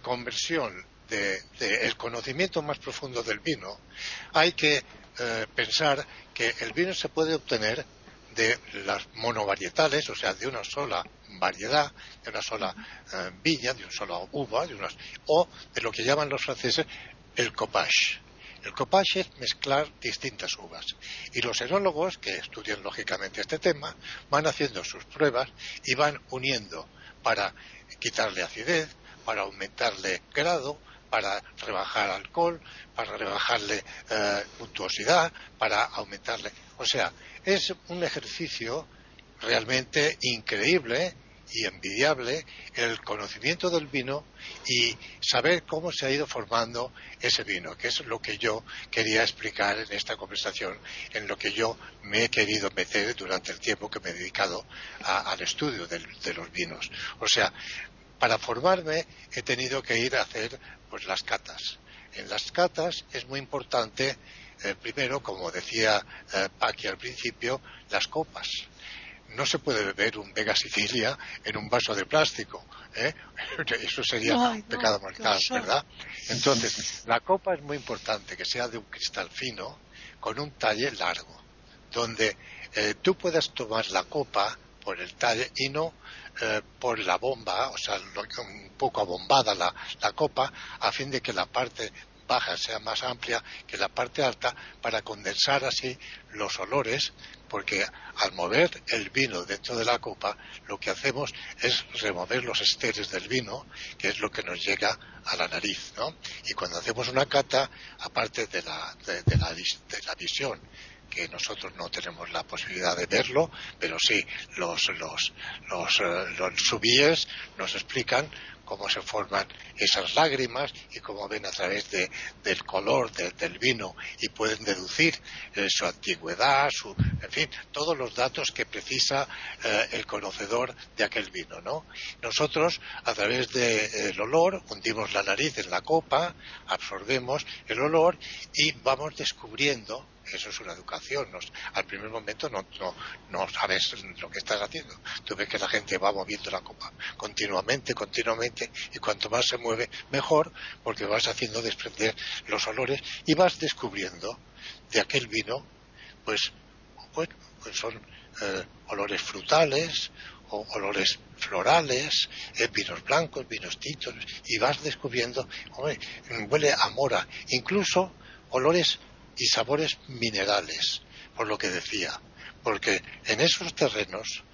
conversión del conocimiento más profundo del vino, hay que eh, pensar que el vino se puede obtener de las monovarietales, o sea, de una sola variedad, de una sola eh, viña, de una sola uva, de unas, o de lo que llaman los franceses el copage. El copage es mezclar distintas uvas. Y los enólogos, que estudian lógicamente este tema, van haciendo sus pruebas y van uniendo para quitarle acidez, para aumentarle grado, para rebajar alcohol, para rebajarle eh, puntuosidad, para aumentarle. O sea, es un ejercicio realmente increíble y envidiable el conocimiento del vino y saber cómo se ha ido formando ese vino, que es lo que yo quería explicar en esta conversación, en lo que yo me he querido meter durante el tiempo que me he dedicado al estudio de, los vinos. O sea, para formarme he tenido que ir a hacer pues las catas. En las catas es muy importante eh, primero, como decía eh, Paqui al principio, las copas. No se puede beber un Vega Sicilia en un vaso de plástico. ¿eh? Eso sería un pecado mortal, ¿verdad? Entonces, la copa es muy importante, que sea de un cristal fino, con un talle largo, donde tú puedas tomar la copa por el talle y no por la bomba, o sea, un poco abombada la, la, copa, a fin de que la parte baja sea más amplia que la parte alta para condensar así los olores porque al mover el vino dentro de la copa lo que hacemos es remover los esteres del vino que es lo que nos llega a la nariz ¿no? y cuando hacemos una cata aparte de la, de, la, de la visión que nosotros no tenemos la posibilidad de verlo, pero sí los, los, los, eh, los subíes nos explican cómo se forman esas lágrimas y cómo ven a través del color del vino y pueden deducir eh, su antigüedad, su, en fin, todos los datos que precisa eh, el conocedor de aquel vino, ¿no? Nosotros, a través del olor, hundimos la nariz en la copa, absorbemos el olor y vamos descubriendo eso es una educación. al primer momento no, no, sabes lo que estás haciendo. Tú ves que la gente va moviendo la copa continuamente, continuamente, y cuanto más se mueve, mejor, porque vas haciendo desprender los olores y vas descubriendo de aquel vino, pues, bueno, pues son eh, olores frutales, o olores florales, eh, vinos blancos, vinos tintos, y vas descubriendo, huele a mora, incluso olores y sabores minerales, por lo que decía, porque en esos terrenos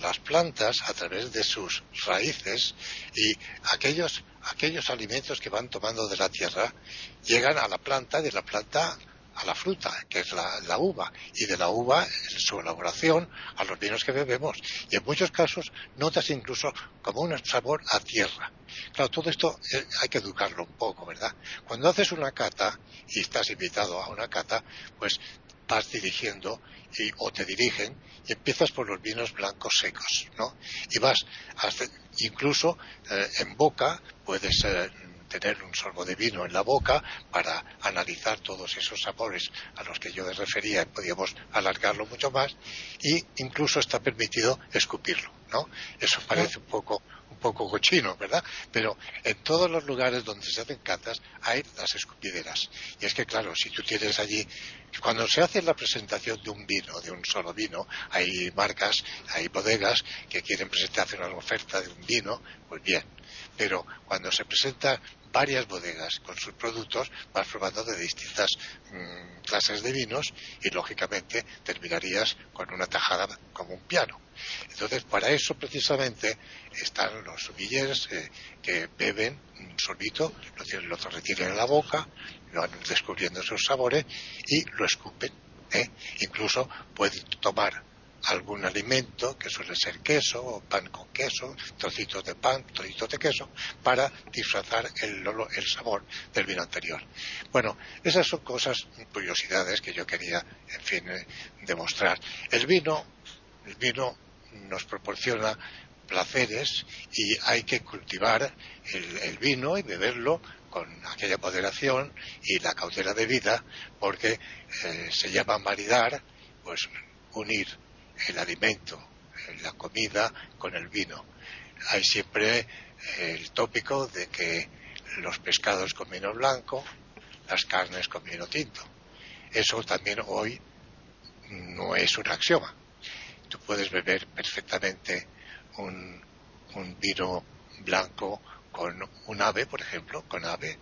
las plantas, a través de sus raíces y aquellos, aquellos alimentos que van tomando de la tierra, llegan a la planta, de la planta a la fruta, que es la, uva, y de la uva, su elaboración, a los vinos que bebemos. Y en muchos casos notas incluso como un sabor a tierra. Claro, todo esto eh, hay que educarlo un poco, ¿verdad? Cuando haces una cata y estás invitado a una cata, pues vas dirigiendo o te dirigen y empiezas por los vinos blancos secos, ¿no? Y vas hasta, incluso eh, en boca puedes eh, tener un sorbo de vino en la boca para analizar todos esos sabores a los que yo me refería podíamos alargarlo mucho más y incluso está permitido escupirlo, ¿no? Eso parece un poco un poco cochino, ¿verdad? Pero en todos los lugares donde se hacen catas hay las escupideras. Y es que, claro, si tú tienes allí, cuando se hace la presentación de un vino, de un solo vino, hay marcas, hay bodegas que quieren presentarse una oferta de un vino, pues bien. Pero cuando se presenta varias bodegas con sus productos, vas probando de distintas mm, clases de vinos y lógicamente terminarías con una tajada como un piano. Entonces, para eso precisamente están los sumilleres eh, que beben un sorbito, lo, lo retiran en la boca, lo van descubriendo sus sabores y lo escupen. ¿eh? Incluso pueden tomar algún alimento, que suele ser queso o pan con queso, trocitos de pan, trocitos de queso, para disfrazar el, el sabor del vino anterior. Bueno, esas son cosas, curiosidades que yo quería, en fin, eh, demostrar. El vino, el vino nos proporciona placeres y hay que cultivar el, vino y beberlo con aquella moderación y la cautela de vida porque eh, se llama maridar, pues unir el alimento, la comida con el vino. Hay siempre el tópico de que los pescados con vino blanco, las carnes con vino tinto. Eso también hoy no es un axioma. Tú puedes beber perfectamente un, vino blanco con un ave, por ejemplo, con ave,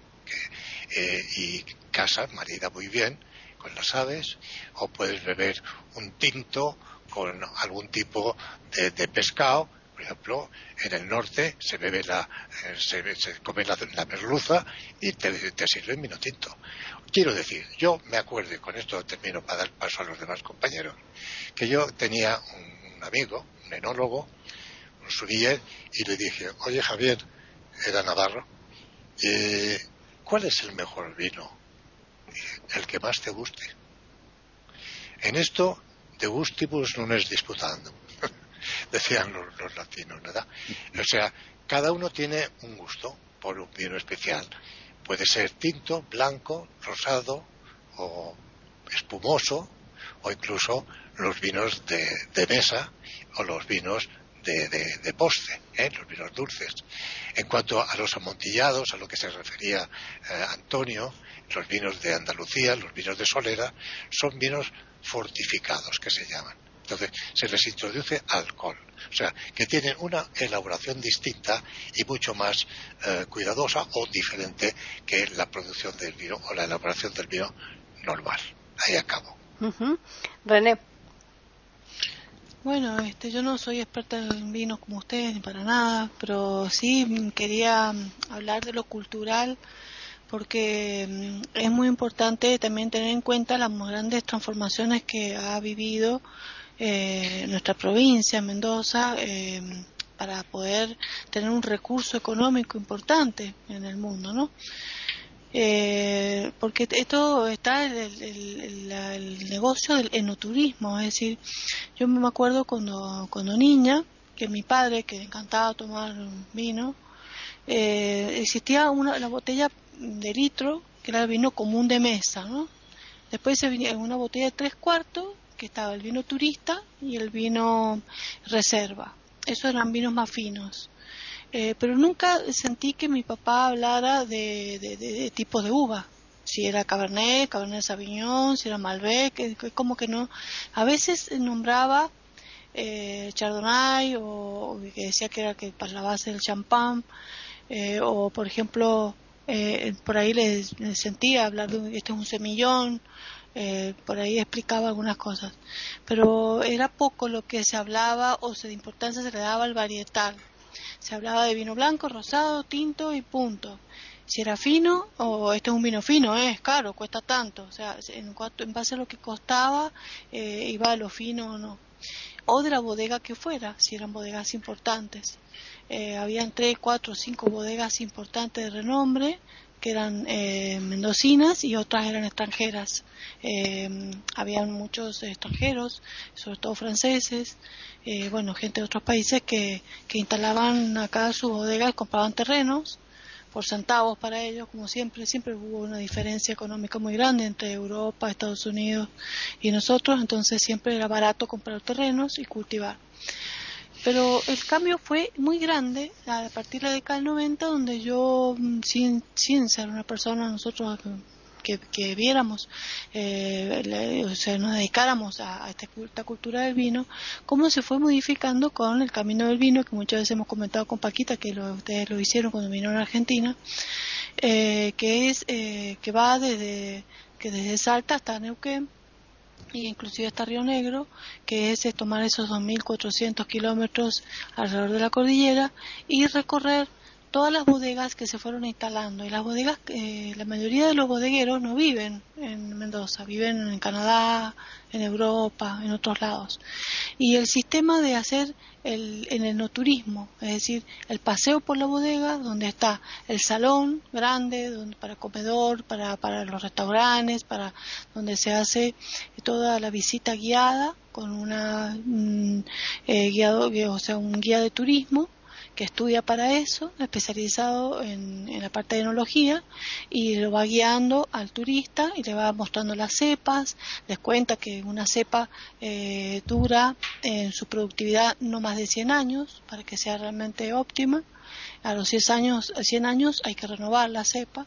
eh, y casa marida muy bien con las aves, o puedes beber un tinto con algún tipo de, pescado. Por ejemplo, en el norte se bebe la, eh, se, come la, merluza y te, te sirven vino tinto. Quiero decir, yo me acuerdo, con esto termino para dar paso a los demás compañeros, que yo tenía un, amigo, un enólogo, un surier, y le dije, oye Javier, era Navarro, eh, ¿cuál es el mejor vino? El que más te guste. En esto de gustibus non es disputando, decían los, latinos, ¿verdad? O sea, cada uno tiene un gusto por un vino especial. Puede ser tinto, blanco, rosado o espumoso o incluso los vinos de, mesa o los vinos de, de, postre, ¿eh? los vinos dulces. En cuanto a los amontillados, a lo que se refería eh, Antonio, los vinos de Andalucía, los vinos de Solera, son vinos fortificados que se llaman. Entonces se les introduce alcohol, o sea, que tienen una elaboración distinta y mucho más eh, cuidadosa o diferente que la producción del vino o la elaboración del vino normal. Ahí acabo. René. Bueno, este, yo no soy experta en vinos como ustedes, ni para nada, pero sí quería hablar de lo cultural porque mm, es muy importante también tener en cuenta las grandes transformaciones que ha vivido eh, nuestra provincia, Mendoza, eh, para poder tener un recurso económico importante en el mundo, ¿no? Eh, porque esto está el, el, negocio del enoturismo, es decir, yo me acuerdo cuando, cuando niña, que mi padre, que encantaba tomar vino, existía una, la botella de litro, que era el vino común de mesa, ¿no? Después se venía una botella de tres cuartos, que estaba el vino turista y el vino reserva. Esos eran vinos más finos. Eh, pero nunca sentí que mi papá hablara de, de, tipos de uva. Si era Cabernet, Cabernet Sauvignon, si era Malbec, como que no. A veces nombraba eh, Chardonnay o que decía que era que para la base del champán eh, o por ejemplo eh, por ahí les, sentía hablar de este es un semillón eh, por ahí explicaba algunas cosas. Pero era poco lo que se hablaba o de importancia se le daba al varietal. Se hablaba de vino blanco rosado tinto y punto. Si era fino o este es un vino fino, es caro, cuesta tanto, o sea, en, en base a lo que costaba iba a lo fino o no. O de la bodega que fuera, si eran bodegas importantes. Eh, habían tres, cuatro, cinco bodegas importantes de renombre que eran eh, mendocinas y otras eran extranjeras. Eh, habían muchos extranjeros, sobre todo franceses, eh, bueno, gente de otros países que, que instalaban acá sus bodegas compraban terrenos por centavos para ellos, como siempre, siempre hubo una diferencia económica muy grande entre Europa, Estados Unidos y nosotros, entonces siempre era barato comprar terrenos y cultivar. Pero el cambio fue muy grande a partir de la década del 90, donde yo, mm, sin, sin ser una persona, nosotros que, viéramos, eh, o sea, nos dedicáramos a, esta, cultura del vino, cómo se fue modificando con el camino del vino, que muchas veces hemos comentado con Paquita, que ustedes lo hicieron cuando vinieron a Argentina, eh, que es eh, que va desde que desde Salta hasta Neuquén y inclusive hasta Río Negro, que es tomar esos 2.400 kilómetros alrededor de la cordillera y recorrer todas las bodegas que se fueron instalando y las bodegas eh, la mayoría de los bodegueros no viven en Mendoza viven en Canadá en Europa en otros lados. Y el sistema de hacer el, en el no turismo es decir el paseo por la bodega donde está el salón grande donde, para comedor para, para los restaurantes para donde se hace toda la visita guiada con una mm, eh, guiado o sea un guía de turismo que estudia para eso, especializado en, la parte de enología, y lo va guiando al turista y le va mostrando las cepas, les cuenta que una cepa eh, dura en su productividad no más de 100 años para que sea realmente óptima. A los 100 años, 100 años hay que renovar la cepa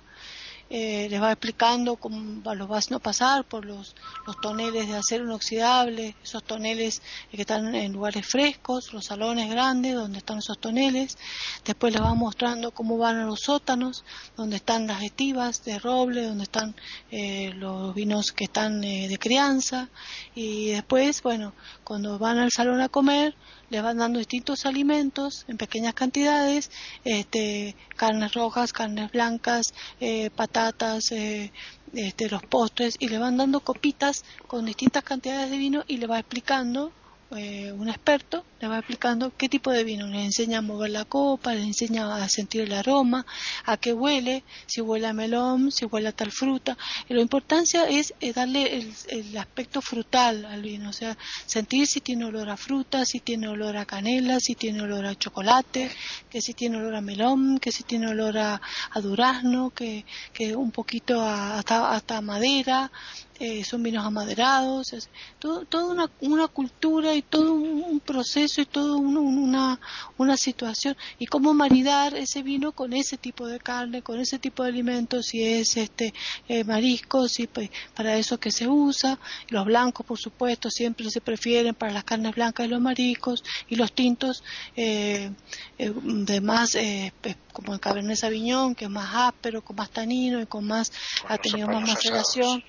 eh, les va explicando cómo los va a pasar por los, los toneles de acero inoxidable, esos toneles que están en lugares frescos, los salones grandes donde están esos toneles. Después les va mostrando cómo van a los sótanos, donde están las estivas de roble, donde están eh, los vinos que están eh, de crianza. Y después, bueno, cuando van al salón a comer, les van dando distintos alimentos en pequeñas cantidades, este, carnes rojas, carnes blancas, eh, patatas, eh, este, los postres, y le van dando copitas con distintas cantidades de vino y le va explicando eh, un experto le va explicando qué tipo de vino, le enseña a mover la copa, le enseña a sentir el aroma, a qué huele, si huele a melón, si huele a tal fruta. Y la importancia es eh, darle el, aspecto frutal al vino, o sea, sentir si tiene olor a fruta, si tiene olor a canela, si tiene olor a chocolate, que si tiene olor a melón, que si tiene olor a, durazno, que, que un poquito hasta, hasta madera, eh, son vinos amaderados, es, todo, toda una, una, cultura y todo un, proceso y toda una, una situación. Y cómo maridar ese vino con ese tipo de carne, con ese tipo de alimentos, si es este eh, mariscos, y pues, para eso que se usa, los blancos por supuesto siempre se prefieren para las carnes blancas y los mariscos. Y los tintos eh, eh de más como el Cabernet Sauvignon que es más áspero, con más tanino y con más ha tenido más maceración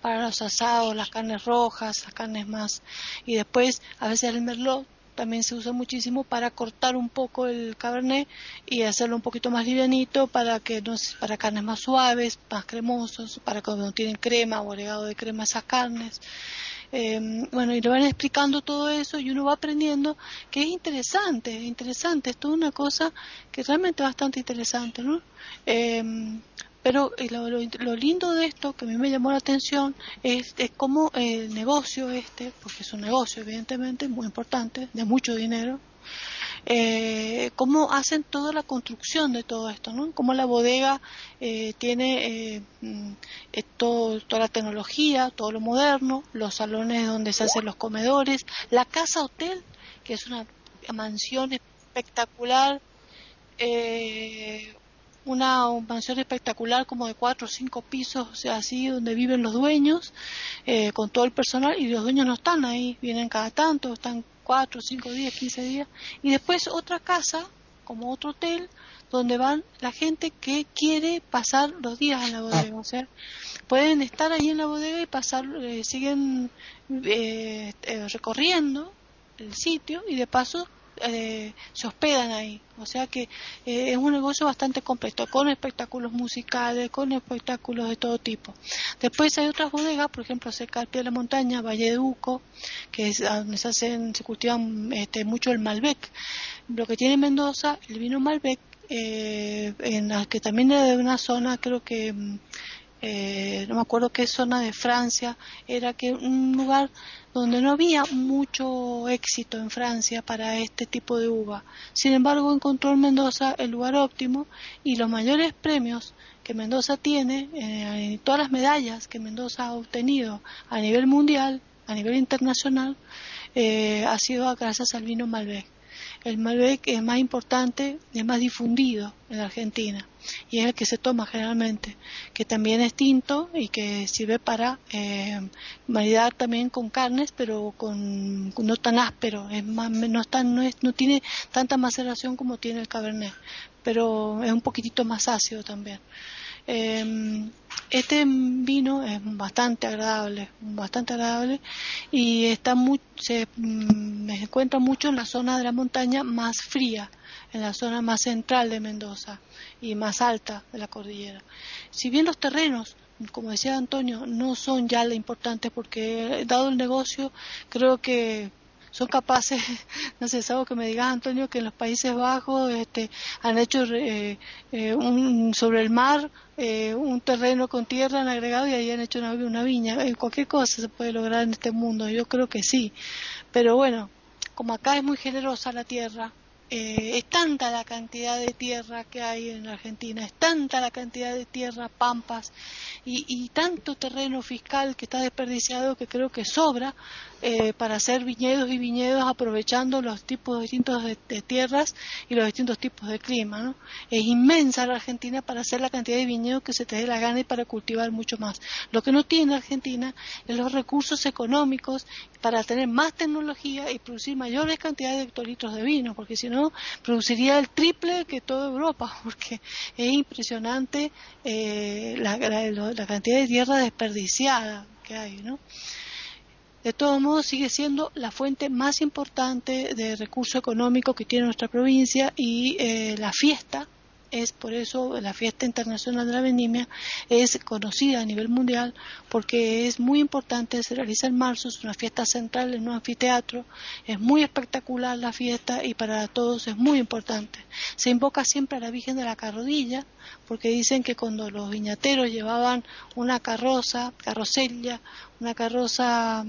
para los asados, las carnes rojas, las carnes más. Y después, a veces el merlot también se usa muchísimo para cortar un poco el cabernet y hacerlo un poquito más livianito para que no, para carnes más suaves, más cremosos, para cuando no tienen crema o agregado de crema esas carnes. Em, bueno, y le van explicando todo eso y uno va aprendiendo que es interesante, es interesante, es toda una cosa que realmente es bastante interesante, ¿no? Eh, pero eh, lo, lindo de esto, que a mí me llamó la atención, es, es cómo el negocio este, porque es un negocio evidentemente muy importante, de mucho dinero, eh, cómo hacen toda la construcción de todo esto, ¿no? Cómo la bodega eh, tiene eh, mm, toda la tecnología, todo lo moderno, los salones donde se hacen los comedores, la casa hotel, que es una mansión espectacular, una mansión espectacular como de cuatro o cinco pisos, o sea, así, donde viven los dueños, con todo el personal, y los dueños no están ahí, vienen cada tanto, están cuatro, cinco días, quince días, y después otra casa, como otro hotel, donde van la gente que quiere pasar los días en la bodega, o sea, pueden estar ahí en la bodega y pasar, eh, siguen eh, eh, recorriendo el sitio y de paso eh, se hospedan ahí. O sea que eh, es un negocio bastante completo, con espectáculos musicales, con espectáculos de todo tipo. Después hay otras bodegas, por ejemplo, cerca del pie de la montaña, Valle de Uco, que es donde se, hacen, se cultivan este, mucho el Malbec. Lo que tiene Mendoza, el vino Malbec, eh, en la que también es de una zona, creo que mm, eh, no me acuerdo qué zona de Francia, era que un lugar donde no había mucho éxito en Francia para este tipo de uva. Sin embargo, encontró en Mendoza el lugar óptimo y los mayores premios que Mendoza tiene, eh, todas las medallas que Mendoza ha obtenido a nivel mundial, a nivel internacional, eh, ha sido gracias al vino Malbec el Malbec es más importante, es más difundido en Argentina y es el que se toma generalmente, que también es tinto y que sirve para eh, maridar también con carnes, pero con, no tan áspero, es más, no, no, es, no tiene tanta maceración como tiene el Cabernet, pero es un poquitito más ácido también. Eh, este vino es bastante agradable, bastante agradable y está muy, se mm, encuentra mucho en la zona de la montaña más fría, en la zona más central de Mendoza y más alta de la cordillera. Si bien los terrenos como decía Antonio, no son ya lo importantes porque dado el negocio, creo que son capaces, no sé, algo que me digas Antonio, que en los Países Bajos este, han hecho eh, eh, un, sobre el mar eh, un terreno con tierra han agregado y ahí han hecho una, una viña. cualquier cosa se puede lograr en este mundo, yo creo que sí. Pero bueno, como acá es muy generosa la tierra, eh, es tanta la cantidad de tierra que hay en Argentina, es tanta la cantidad de tierra, pampas y, tanto terreno fiscal que está desperdiciado que creo que sobra eh, para hacer viñedos y viñedos aprovechando los tipos distintos de, tierras y los distintos tipos de clima. Es inmensa la Argentina para hacer la cantidad de viñedos que se te dé la gana y para cultivar mucho más. Lo que no tiene Argentina es los recursos económicos para tener más tecnología y producir mayores cantidades de hectolitros de vino, porque si no, produciría el triple que toda Europa, porque es impresionante eh, la, la, cantidad de tierra desperdiciada que hay, ¿no? De todos modos, sigue siendo la fuente más importante de recurso económico que tiene nuestra provincia y eh, la fiesta es por eso la fiesta internacional de la vendimia es conocida a nivel mundial porque es muy importante, se realiza en marzo, es una fiesta central en un anfiteatro, es muy espectacular la fiesta y para todos es muy importante. Se invoca siempre a la Virgen de la Carrodilla porque dicen que cuando los viñateros llevaban una carroza, carrocella, una carroza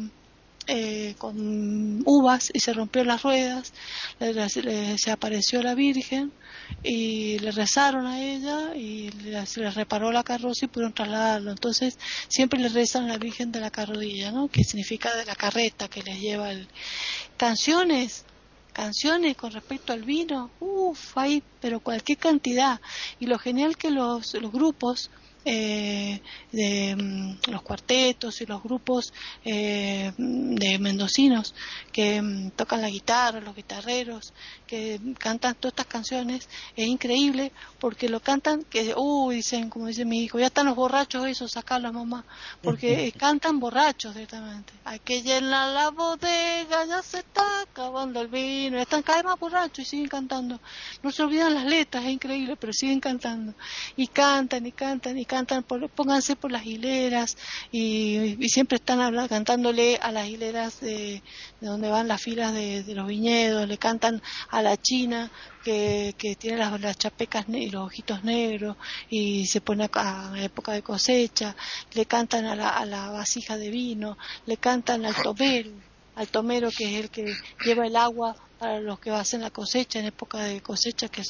eh, con uvas y se rompió las ruedas, se apareció la Virgen y le rezaron a ella y se le reparó la carroza y pudieron trasladarlo. Entonces siempre le rezan a la Virgen de la Carrodilla, ¿no? que significa de la carreta que les lleva el... Canciones, canciones con respecto al vino, uff, hay pero cualquier cantidad. Y lo genial que los, los grupos eh, de mm, los cuartetos y los grupos eh, de mendocinos que mm, tocan la guitarra, los guitarreros, que cantan todas estas canciones, es increíble porque lo cantan, que, uy, dicen, como dice mi hijo, ya están los borrachos esos, sacarlos mamá, porque cantan borrachos directamente. Hay que llenar la bodega, ya se está acabando el vino, están cada vez más borrachos y siguen cantando. No se olvidan las letras, es increíble, pero siguen cantando. Y cantan y cantan y cantan, por, pónganse por las hileras y, siempre están hablando, cantándole a las hileras de, donde van las filas de, los viñedos, le cantan a la china que, tiene las, chapecas y los ojitos negros y se pone a, la época de cosecha, le cantan a la, a la vasija de vino, le cantan al tomero, al tomero que es el que lleva el agua para los que hacen la cosecha en época de cosecha que,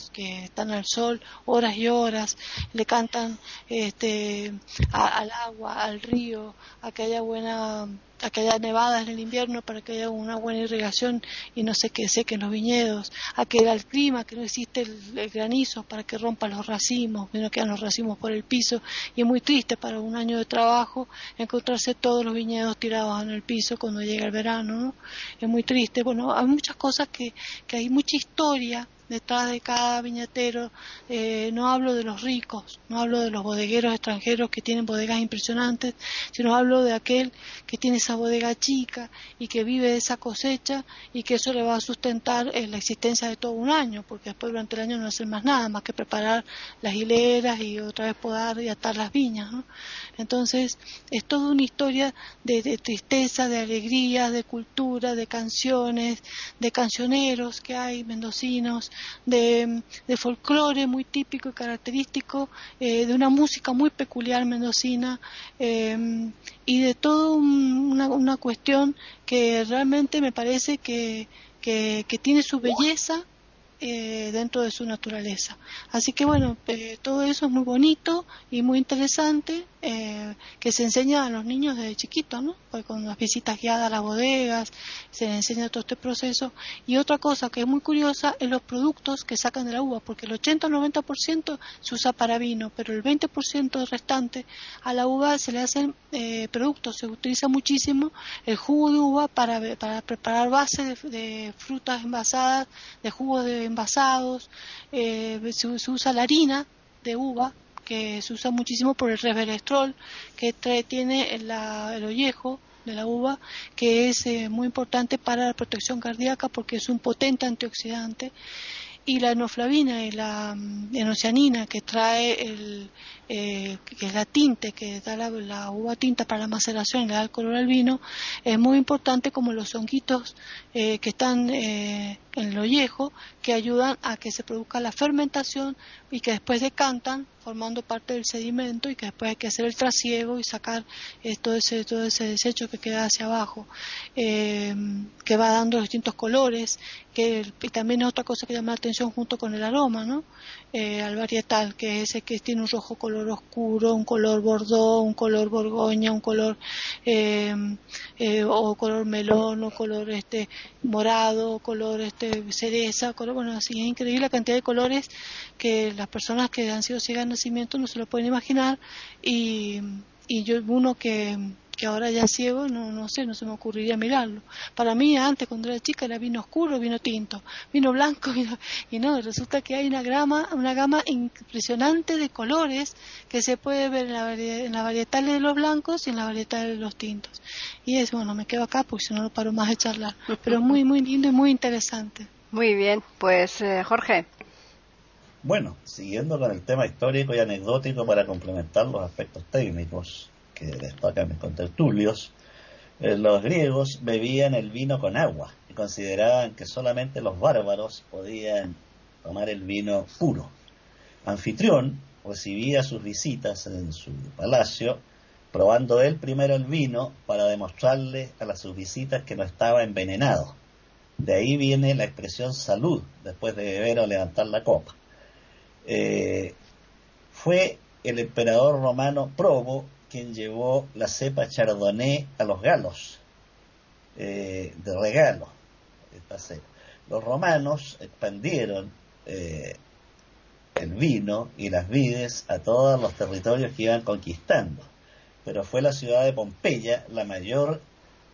están al sol horas y horas le cantan este al agua al río a que haya buena a que haya nevadas en el invierno para que haya una buena irrigación y no se que sequen los viñedos, a que al clima, que no existe el, granizo para que rompa los racimos, que no quedan los racimos por el piso, y es muy triste para un año de trabajo encontrarse todos los viñedos tirados en el piso cuando llega el verano, ¿no? Es muy triste, bueno, hay muchas cosas que, que hay mucha historia detrás de cada viñatero. Eh, no hablo de los ricos, no hablo de los bodegueros extranjeros que tienen bodegas impresionantes, sino hablo de aquel que tiene esa bodega chica y que vive de esa cosecha y que eso le va a sustentar en la existencia de todo un año, porque después durante el año no hace más nada más que preparar las hileras y otra vez podar y atar las viñas. Entonces es toda una historia de, de tristeza, de alegría, de cultura, de canciones, de cancioneros que hay mendocinos, de, de folclore muy típico y característico, eh, de una música muy peculiar mendocina eh, y de toda una, una, cuestión que realmente me parece que, que, que tiene su belleza eh, dentro de su naturaleza. Así que bueno, eh, todo eso es muy bonito y muy interesante eh, que se enseña a los niños desde chiquitos, ¿no? Pues con las visitas guiadas a las bodegas, se les enseña todo este proceso. Y otra cosa que es muy curiosa es los productos que sacan de la uva, porque el 80 o 90% se usa para vino, pero el 20% restante a la uva se le hacen productos, se utiliza muchísimo el jugo de uva para, para preparar bases de, frutas envasadas, de jugos de envasados, eh, se, usa la harina de uva, que se usa muchísimo por el resveratrol, que tiene el, ollejo de la uva, que es eh, muy importante para la protección cardíaca porque es un potente antioxidante y la enoflavina y la mm, enocianina que trae el, eh, que es la tinte que da la, uva tinta para la maceración y le da el color al vino, es muy importante como los honguitos eh, que están eh, en el ollejo que ayudan a que se produzca la fermentación y que después decantan formando parte del sedimento y que después hay que hacer el trasiego y sacar todo, ese, todo ese desecho que queda hacia abajo, que va dando distintos colores, que y también es otra cosa que llama la atención junto con el aroma, ¿no? al varietal, que es ese que tiene un rojo color oscuro, un color bordó, un color borgoña, un color eh, eh, o color melón, o color este morado, color este cereza, color, bueno, así es increíble la cantidad de colores que las personas que han sido ciegas de nacimiento no se lo pueden imaginar. Y, y yo uno que que ahora ya ciego, no, no sé, no se me ocurriría mirarlo. Para mí antes, cuando era chica, era vino oscuro, vino tinto, vino blanco, y no, resulta que hay una, grama, una gama impresionante de colores que se puede ver en la, en la varietal de los blancos y en la varietal de los tintos. Y es, bueno, me quedo acá porque si no, no paro más de charlar. Pero muy, muy lindo y muy interesante. Muy bien, pues eh, Jorge. Bueno, siguiendo con el tema histórico y anecdótico para complementar los aspectos técnicos, que destacan mis contertulios, eh, los griegos bebían el vino con agua y consideraban que solamente los bárbaros podían tomar el vino puro. Anfitrión recibía sus visitas en su palacio, probando él primero el vino para demostrarle a las sus visitas que no estaba envenenado. De ahí viene la expresión salud después de beber o levantar la copa. Eh, fue el emperador romano Probo quien llevó la cepa chardonnay a los galos, eh, de regalo, Los romanos expandieron eh, el vino y las vides a todos los territorios que iban conquistando, pero fue la ciudad de Pompeya la mayor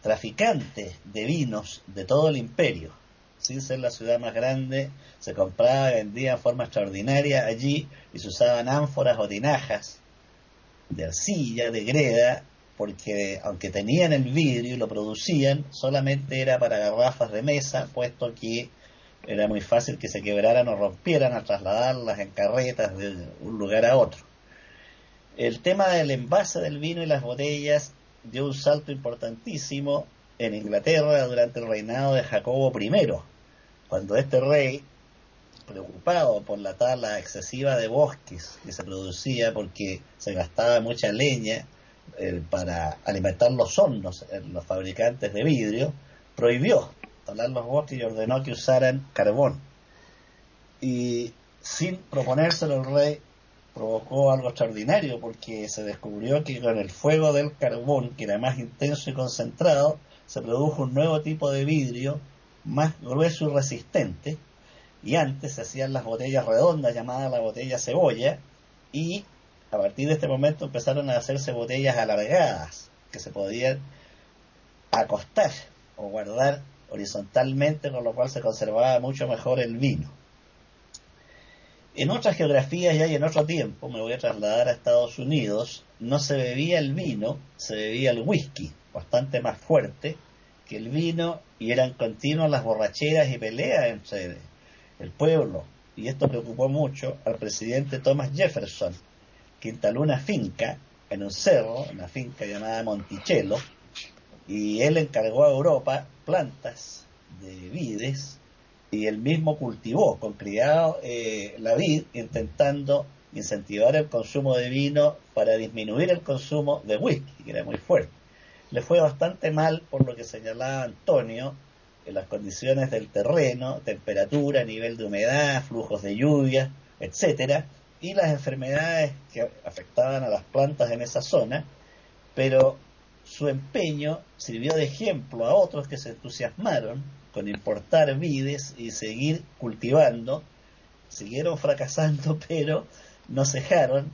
traficante de vinos de todo el imperio. Sin ser la ciudad más grande, se compraba y vendía de forma extraordinaria allí y se usaban ánforas o tinajas de arcilla, de greda, porque aunque tenían el vidrio y lo producían, solamente era para garrafas de mesa, puesto que era muy fácil que se quebraran o rompieran al trasladarlas en carretas de un lugar a otro. El tema del envase del vino y las botellas dio un salto importantísimo en Inglaterra durante el reinado de Jacobo I, cuando este rey preocupado por la tala excesiva de bosques que se producía porque se gastaba mucha leña eh, para alimentar los hornos en los fabricantes de vidrio, prohibió talar los bosques y ordenó que usaran carbón. Y sin proponérselo el rey, provocó algo extraordinario porque se descubrió que con el fuego del carbón, que era más intenso y concentrado, se produjo un nuevo tipo de vidrio más grueso y resistente. Y antes se hacían las botellas redondas llamadas la botella cebolla y a partir de este momento empezaron a hacerse botellas alargadas que se podían acostar o guardar horizontalmente, con lo cual se conservaba mucho mejor el vino. En otras geografías y en otro tiempo, me voy a trasladar a Estados Unidos, no se bebía el vino, se bebía el whisky, bastante más fuerte que el vino, y eran continuas las borracheras y peleas entre el pueblo. Y esto preocupó mucho al presidente Thomas Jefferson, que instaló una finca en un cerro, una finca llamada Monticello, y él encargó a Europa plantas de vides y él mismo cultivó con criado eh, la vid intentando incentivar el consumo de vino para disminuir el consumo de whisky, que era muy fuerte. Le fue bastante mal por lo que señalaba Antonio, las condiciones del terreno, temperatura, nivel de humedad, flujos de lluvia, etcétera, y las enfermedades que afectaban a las plantas en esa zona, pero su empeño sirvió de ejemplo a otros que se entusiasmaron con importar vides y seguir cultivando, siguieron fracasando, pero no cejaron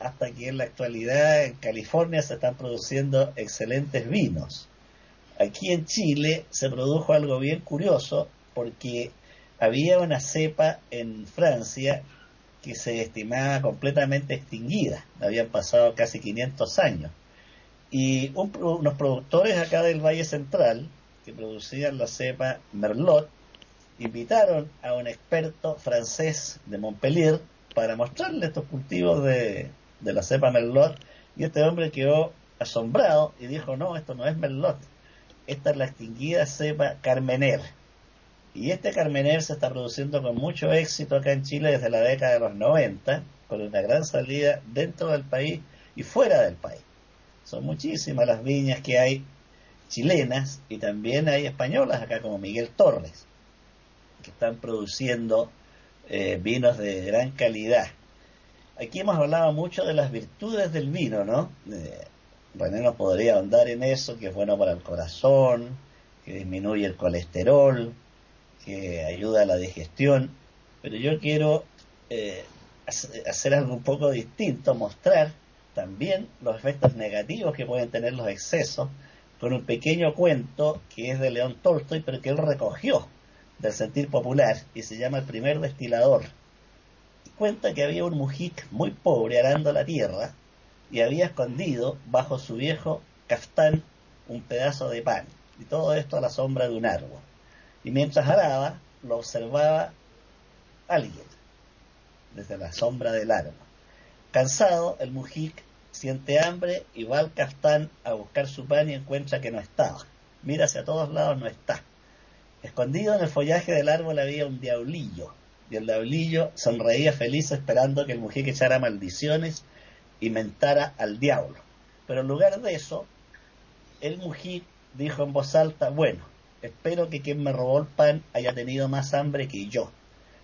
hasta que en la actualidad en California se están produciendo excelentes vinos. Aquí en Chile se produjo algo bien curioso porque había una cepa en Francia que se estimaba completamente extinguida, habían pasado casi 500 años. Y unos productores acá del Valle Central que producían la cepa Merlot, invitaron a un experto francés de Montpellier para mostrarle estos cultivos de, la cepa Merlot y este hombre quedó asombrado y dijo, no, esto no es Merlot, esta es la extinguida cepa Carmener. Y este Carmener se está produciendo con mucho éxito acá en Chile desde la década de los 90, con una gran salida dentro del país y fuera del país. Son muchísimas las viñas que hay chilenas y también hay españolas acá como Miguel Torres, que están produciendo eh, vinos de gran calidad. Aquí hemos hablado mucho de las virtudes del vino, ¿no? Eh, René nos podría ahondar en eso, que es bueno para el corazón, que disminuye el colesterol, que ayuda a la digestión, pero yo quiero eh, hacer algo un poco distinto, mostrar también los efectos negativos que pueden tener los excesos con un pequeño cuento que es de León Tolstoy, pero que él recogió del sentir popular y se llama El primer destilador. Cuenta que había un mujic muy pobre arando la tierra y había escondido bajo su viejo caftán un pedazo de pan, y todo esto a la sombra de un árbol. Y mientras araba, lo observaba alguien desde la sombra del árbol. Cansado, el mujic siente hambre y va al castán a buscar su pan y encuentra que no estaba. Mira hacia todos lados, no está. Escondido en el follaje del árbol había un diablillo, y el diablillo sonreía feliz esperando que el mujique echara maldiciones y mentara al diablo. Pero en lugar de eso, el mujique dijo en voz alta, bueno, espero que quien me robó el pan haya tenido más hambre que yo.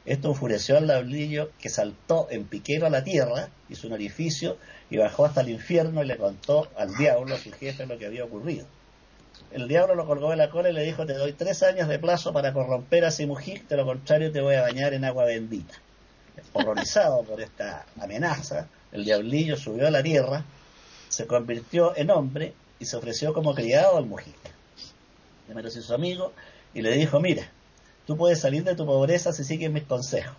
Esto enfureció al diablillo que saltó en piquero a la tierra, hizo un orificio y bajó hasta el infierno y le contó al diablo, su jefe, lo que había ocurrido. El diablo lo colgó de la cola y le dijo, te doy tres años de plazo para corromper a Simujik, de lo contrario te voy a bañar en agua bendita. Horrorizado por esta amenaza, el diablillo subió a la tierra, se convirtió en hombre y se ofreció como criado al Mujik. Le a su amigo y le dijo, mira, tú puedes salir de tu pobreza si sigues mis consejos.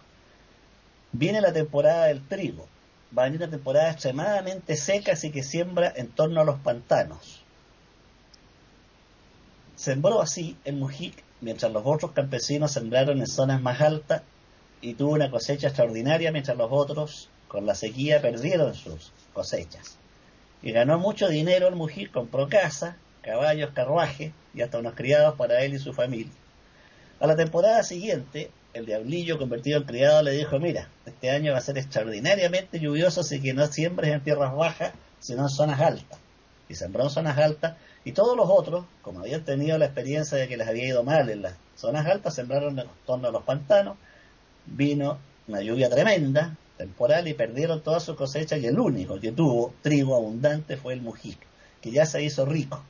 Viene la temporada del trigo, va a venir una temporada extremadamente seca, así que siembra en torno a los pantanos. Sembró así el Mujic, mientras los otros campesinos sembraron en zonas más altas y tuvo una cosecha extraordinaria, mientras los otros, con la sequía, perdieron sus cosechas. Y ganó mucho dinero el Mujic, compró casa, caballos, carruajes y hasta unos criados para él y su familia. A la temporada siguiente, el diablillo convertido en criado le dijo, mira, este año va a ser extraordinariamente lluvioso, así que no siembres en tierras bajas, sino en zonas altas. Y sembró en zonas altas Y todos los otros, como habían tenido la experiencia de que les había ido mal en las zonas altas, sembraron en torno a los pantanos, vino una lluvia tremenda, temporal, y perdieron toda su cosecha y el único que tuvo trigo abundante fue el mujico, que ya se hizo rico.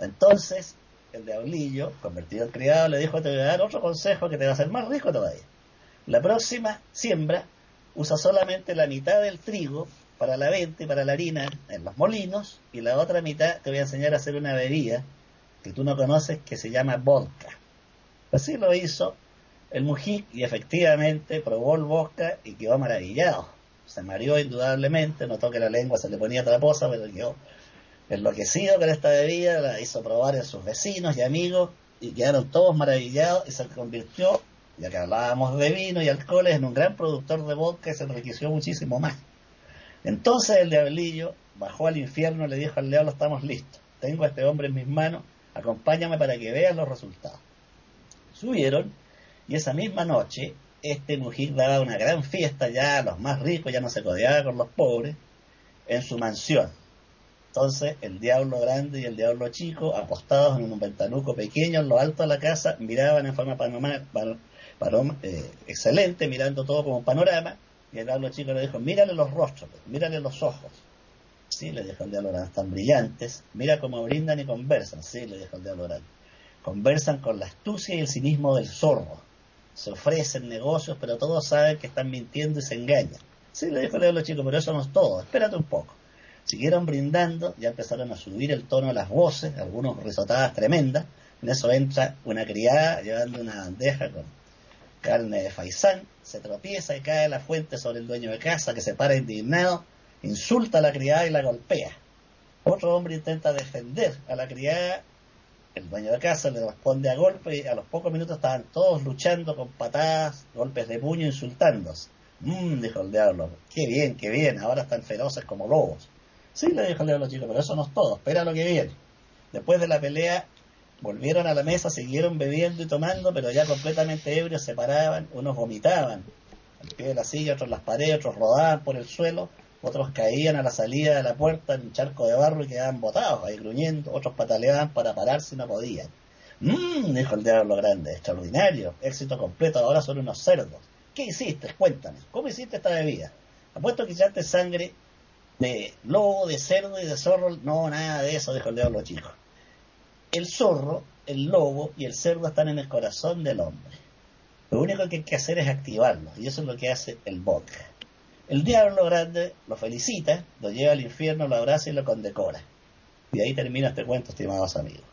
Entonces, el diablillo, convertido en criado, le dijo, te voy a dar otro consejo que te va a hacer más rico todavía. La próxima siembra usa solamente la mitad del trigo para la venta y para la harina en los molinos y la otra mitad te voy a enseñar a hacer una bebida que tú no conoces que se llama vodka. Así lo hizo el Mujic y efectivamente probó el vodka y quedó maravillado. Se mareó indudablemente, notó que la lengua se le ponía traposa, pero quedó enloquecido con esta bebida, la hizo probar a sus vecinos y amigos y quedaron todos maravillados y se convirtió, ya que hablábamos de vino y alcoholes, en un gran productor de vodka y se enriqueció muchísimo más. Entonces el diablillo bajó al infierno y le dijo al diablo, estamos listos, tengo a este hombre en mis manos, acompáñame para que veas los resultados. Subieron y esa misma noche este mujer daba una gran fiesta ya a los más ricos, ya no se codeaba con los pobres, en su mansión. Entonces el diablo grande y el diablo chico, apostados en un ventanuco pequeño en lo alto de la casa, miraban en forma eh, excelente, mirando todo como panorama, y el diablo chico le dijo, mírale los rostros, mírale los ojos. Sí, le dijo el diablo grande, están brillantes, mira cómo brindan y conversan. Sí, le dijo el diablo grande. Conversan con la astucia y el cinismo del zorro. Se ofrecen negocios, pero todos saben que están mintiendo y se engañan. Sí, le dijo el diablo chico, pero eso no es todo, espérate un poco. Siguieron brindando, ya empezaron a subir el tono de las voces, algunos risotadas tremendas. En eso entra una criada llevando una bandeja con carne de faisán, se tropieza y cae a la fuente sobre el dueño de casa, que se para indignado, insulta a la criada y la golpea. Otro hombre intenta defender a la criada, el dueño de casa le responde a golpe y a los pocos minutos estaban todos luchando con patadas, golpes de puño, insultándose. Mmm, dijo el diablo, qué bien, qué bien, ahora están feroces como lobos. Sí, le dijo el diablo chico, pero eso no es todo, espera lo que viene. Después de la pelea, Volvieron a la mesa, siguieron bebiendo y tomando, pero ya completamente ebrios se paraban, unos vomitaban al pie de la silla, otros las paredes, otros rodaban por el suelo, otros caían a la salida de la puerta en un charco de barro y quedaban botados ahí gruñendo, otros pataleaban para pararse y no podían. Mmm, dijo el diablo grande, extraordinario, éxito completo, ahora son unos cerdos. ¿Qué hiciste? Cuéntame, ¿cómo hiciste esta bebida? Apuesto que echaste sangre de lobo, de cerdo y de zorro. No, nada de eso, dijo el diablo chico. El zorro, el lobo y el cerdo están en el corazón del hombre. Lo único que hay que hacer es activarlos, y eso es lo que hace el vodka. El diablo grande lo felicita, lo lleva al infierno, lo abraza y lo condecora. Y ahí termina este cuento, estimados amigos.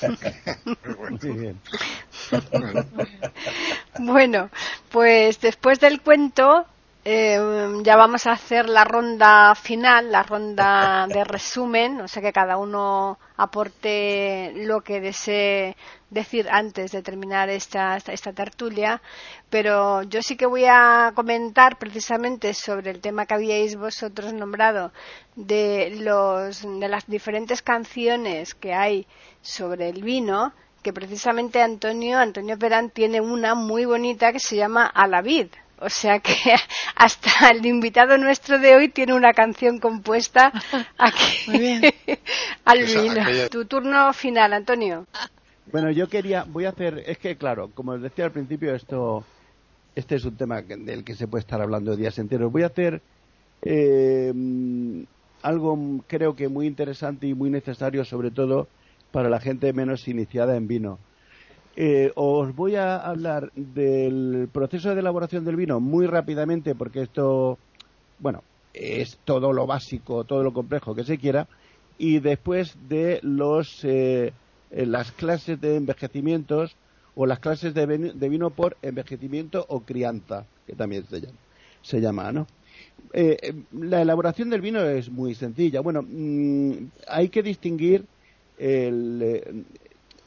bueno, pues después del cuento eh, ya vamos a hacer la ronda final, la ronda de resumen, o sea que cada uno aporte lo que desee decir antes de terminar esta, esta, tertulia, pero yo sí que voy a comentar precisamente sobre el tema que habíais vosotros nombrado de, los, de las diferentes canciones que hay sobre el vino, que precisamente Antonio, Antonio Perán tiene una muy bonita que se llama A la vid o sea que hasta el invitado nuestro de hoy tiene una canción compuesta aquí Muy bien. al vino. Tu turno final, Antonio. Bueno, yo quería, voy a hacer, es que claro, como os decía al principio, esto, este es un tema del que se puede estar hablando días enteros. Voy a hacer eh, algo creo que muy interesante y muy necesario, sobre todo para la gente menos iniciada en vino. Eh, os voy a hablar del proceso de elaboración del vino muy rápidamente porque esto, bueno, es todo lo básico, todo lo complejo que se quiera y después de los eh, eh, las clases de envejecimientos o las clases de, vino por envejecimiento o crianza que también se llama, se llama ¿no? la elaboración del vino es muy sencilla. Bueno, mm, hay que distinguir el,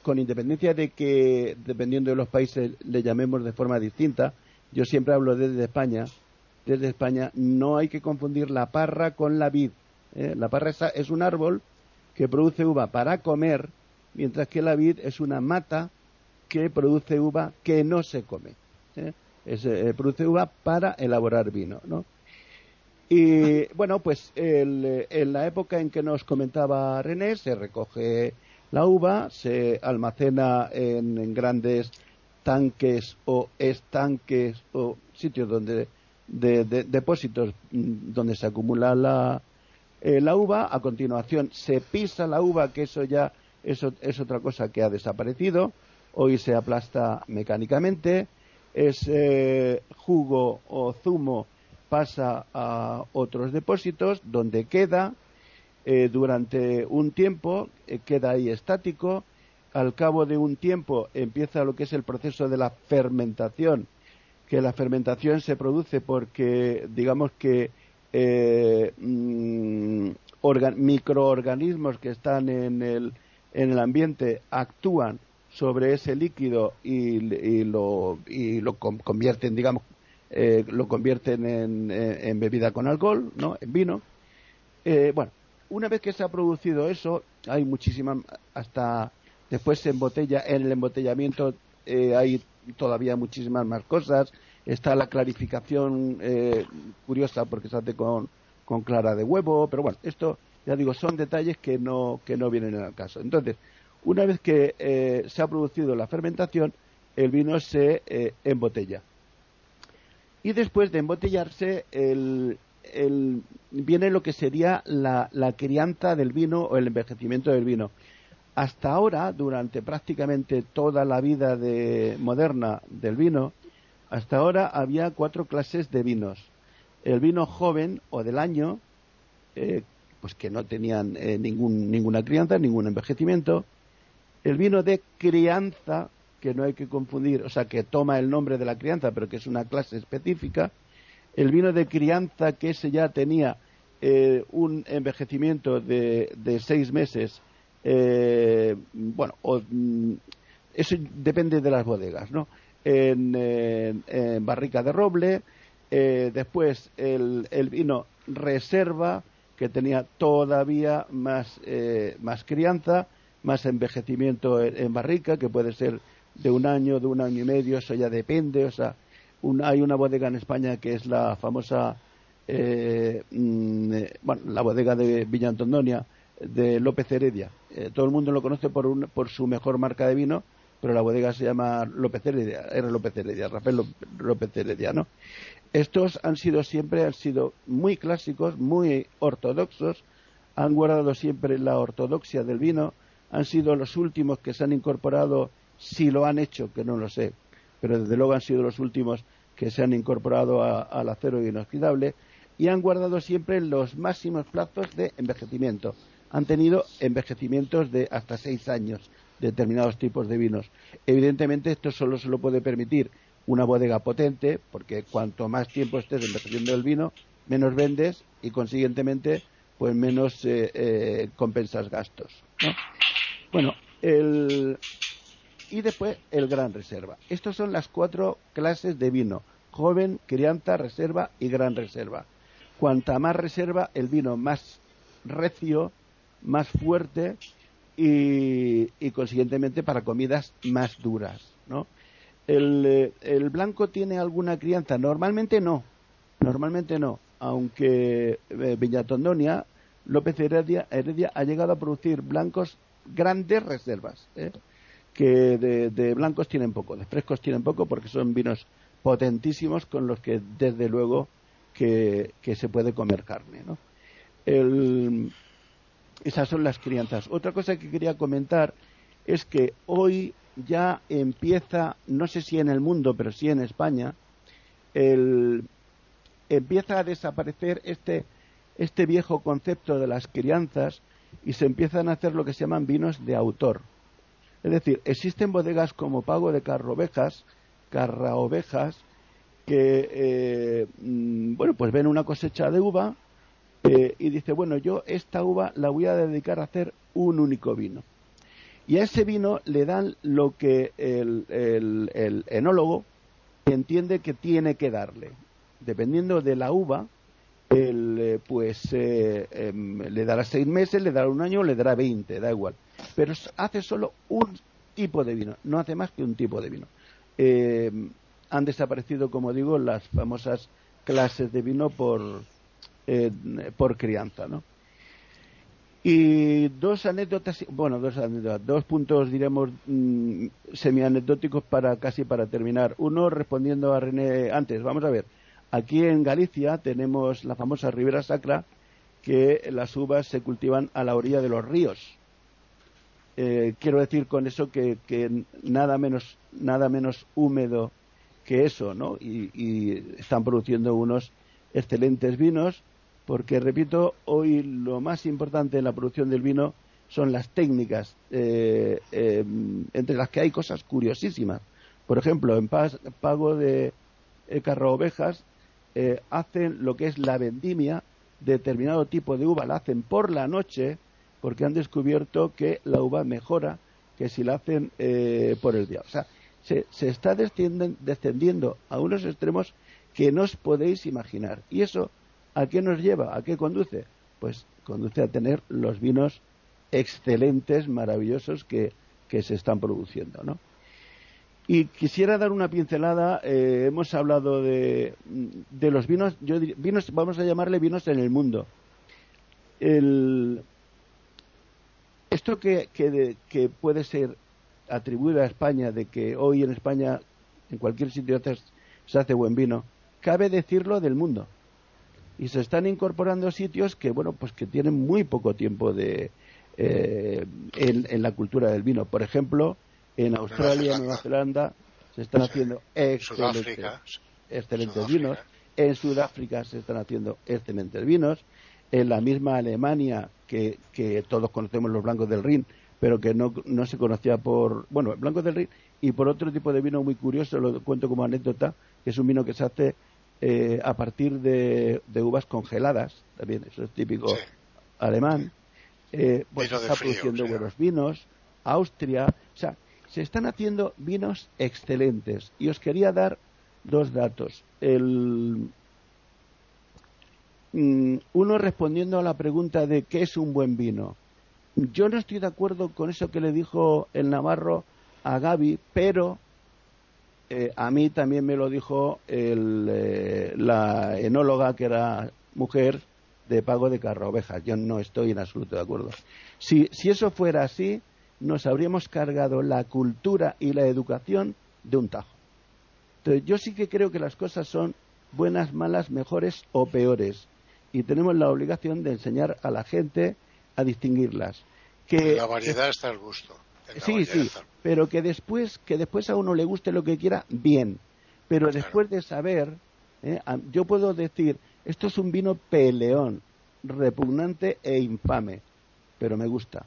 con independencia de que, dependiendo de los países, le llamemos de forma distinta, yo siempre hablo desde España, desde España, no hay que confundir la parra con la vid. ¿eh? La parra es, un árbol que produce uva para comer, mientras que la vid es una mata que produce uva que no se come. ¿eh? Eh, produce uva para elaborar vino, ¿no? Y bueno, pues en la época en que nos comentaba René, se recoge La uva se almacena en, grandes tanques o estanques o sitios donde de, depósitos mm, donde se acumula la, eh, la uva. A continuación se pisa la uva, que eso ya eso es otra cosa que ha desaparecido. Hoy se aplasta mecánicamente. Ese jugo o zumo pasa a otros depósitos donde queda eh, durante un tiempo, eh, queda ahí estático. Al cabo de un tiempo empieza lo que es el proceso de la fermentación, que la fermentación se produce porque, digamos que eh, mm, microorganismos que están en el, en el ambiente actúan sobre ese líquido y, lo, y lo convierten, digamos, eh, lo convierten en, en, bebida con alcohol, ¿no? En vino. Eh, bueno, una vez que se ha producido eso, hay muchísimas, hasta después se embotella, en el embotellamiento eh, hay todavía muchísimas más cosas. Está la clarificación curiosa porque se hace con, clara de huevo, pero bueno, esto, ya digo, son detalles que no, que no vienen en el caso. Entonces, una vez que eh, se ha producido la fermentación, el vino se eh, embotella. Y después de embotellarse, viene lo que sería la, crianza del vino o el envejecimiento del vino. Hasta ahora, durante prácticamente toda la vida moderna del vino, hasta ahora había cuatro clases de vinos. El vino joven o del año, eh, pues que no tenían ninguna crianza, ningún envejecimiento el vino de crianza, que no hay que confundir, o sea, que toma el nombre de la crianza, pero que es una clase específica. El vino de crianza, que ese ya tenía eh, un envejecimiento de, seis meses, eh, bueno, mm, eso depende de las bodegas, ¿no? En, barrica de roble, eh, después el, el, vino reserva, que tenía todavía más, más crianza, más envejecimiento en, barrica, que puede ser de un año, de un año y medio, eso ya depende. O sea, hay una bodega en España que es la famosa, eh, mm, eh, bueno, la bodega de Villa de López Heredia. Eh, todo el mundo lo conoce por, un, por su mejor marca de vino, pero la bodega se llama López Heredia, R. López Heredia, Rafael López Heredia, ¿no? Estos han sido siempre, han sido muy clásicos, muy ortodoxos, han guardado siempre la ortodoxia del vino, han sido los últimos que se han incorporado, si lo han hecho, que no lo sé, pero desde luego han sido los últimos que se han incorporado al acero inoxidable y han guardado siempre los máximos plazos de envejecimiento. Han tenido envejecimientos de hasta seis años determinados tipos de vinos. Evidentemente esto solo se lo puede permitir una bodega potente, porque cuanto más tiempo estés envejeciendo el vino, menos vendes y consiguientemente pues menos eh, eh, compensas gastos. Bueno, el... y después el gran reserva. Estas son las cuatro clases de vino. Joven, crianza, reserva y gran reserva. Cuanta más reserva, el vino más recio, más fuerte y, consiguientemente para comidas más duras. ¿no? El, el, blanco tiene alguna crianza? Normalmente no. Normalmente no. Aunque eh, Villatondonia, López Heredia, Heredia ha llegado a producir blancos grandes reservas, ¿eh? Que de, blancos tienen poco, de frescos tienen poco porque son vinos potentísimos con los que desde luego que, se puede comer carne. ¿no? esas son las crianzas. Otra cosa que quería comentar es que hoy ya empieza, no sé si en el mundo, pero sí en España, empieza a desaparecer este, este viejo concepto de las crianzas y se empiezan a hacer lo que se llaman vinos de autor. Es decir, existen bodegas como Pago de Carrovejas, Carraovejas, que, eh, mm, bueno, pues ven una cosecha de uva eh, y dice, bueno, yo esta uva la voy a dedicar a hacer un único vino. Y a ese vino le dan lo que el, el enólogo entiende que tiene que darle. Dependiendo de la uva, el, eh, pues eh, em, le dará seis meses, le dará un año, le dará veinte, da igual. Pero hace solo un tipo de vino, no hace más que un tipo de vino. Em, han desaparecido, como digo, las famosas clases de vino por, por crianza, ¿no? Y dos anécdotas, bueno, dos anécdotas, dos puntos, diremos, mm, semi-anecdóticos para casi para terminar. Uno respondiendo a René antes, vamos a ver. Aquí en Galicia tenemos la famosa Ribera Sacra, que las uvas se cultivan a la orilla de los ríos. Eh, quiero decir con eso que, nada menos nada menos húmedo que eso, ¿no? y están produciendo unos excelentes vinos porque, repito, hoy lo más importante en la producción del vino son las técnicas, eh, eh, entre las que hay cosas curiosísimas. Por ejemplo, en pago de eh, carro ovejas hacen lo que es la vendimia, determinado tipo de uva la hacen por la noche porque han descubierto que la uva mejora que si la hacen por el día. O sea, se, está descendiendo a unos extremos que no os podéis imaginar. Y eso ¿A qué nos lleva? ¿A qué conduce? Pues conduce a tener los vinos excelentes, maravillosos que, se están produciendo, ¿no? Y quisiera dar una pincelada, eh, hemos hablado de, los vinos, yo vinos, vamos a llamarle vinos en el mundo. Esto que, que, puede ser atribuido a España, de que hoy en España, en cualquier sitio se hace buen vino, cabe decirlo del mundo. Y se están incorporando sitios que bueno pues que tienen muy poco tiempo de eh, en, la cultura del vino. Por ejemplo en Australia Nueva Zelanda se están haciendo excelentes, excelentes vinos. En Sudáfrica se están haciendo excelentes vinos. En la misma Alemania que, que todos conocemos los blancos del Rin pero que no, no se conocía por bueno blancos del Rin y por otro tipo de vino muy curioso lo cuento como anécdota que es un vino que se hace eh, a partir de, uvas congeladas, también eso es típico alemán, eh, pues está produciendo buenos vinos, Austria, o sea, se están haciendo vinos excelentes. Y os quería dar dos datos. El, uno respondiendo a la pregunta de qué es un buen vino. Yo no estoy de acuerdo con eso que le dijo el Navarro a Gaby, pero eh, a mí también me lo dijo eh, la enóloga que era mujer de pago de carro ovejas. Yo no estoy en absoluto de acuerdo. Si, si eso fuera así, nos habríamos cargado la cultura y la educación de un tajo. Entonces, yo sí que creo que las cosas son buenas, malas, mejores o peores. Y tenemos la obligación de enseñar a la gente a distinguirlas. Que, la variedad está al gusto. Sí, sí, pero que después, que después a uno le guste lo que quiera, bien. Pero después de saber, ¿eh? yo puedo decir, esto es un vino peleón, repugnante e infame, pero me gusta.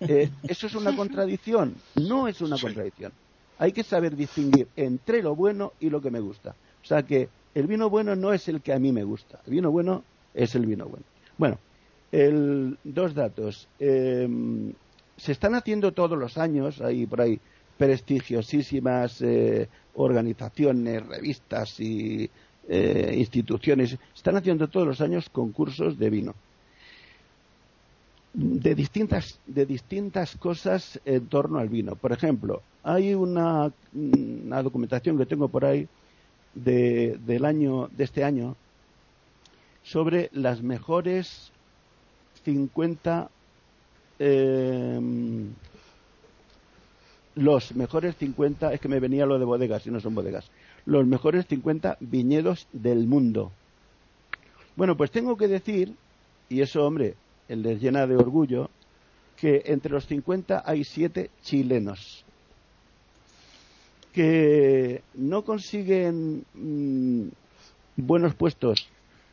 Eh, ¿Eso es una contradicción? No es una contradicción. Hay que saber distinguir entre lo bueno y lo que me gusta. O sea que el vino bueno no es el que a mí me gusta. El vino bueno es el vino bueno. Bueno, el, dos datos. Eh, se están haciendo todos los años, hay por ahí prestigiosísimas eh, organizaciones, revistas y eh, instituciones, están haciendo todos los años concursos de vino. De distintas, de distintas cosas en torno al vino. Por ejemplo, hay una, documentación que tengo por ahí de, del año, de este año sobre las mejores 50 Em, los mejores 50, es que me venía lo de bodegas y no son bodegas, los mejores 50 viñedos del mundo. Bueno, pues tengo que decir, y eso, hombre, les llena de orgullo, que entre los 50 hay 7 chilenos que no consiguen mm, buenos puestos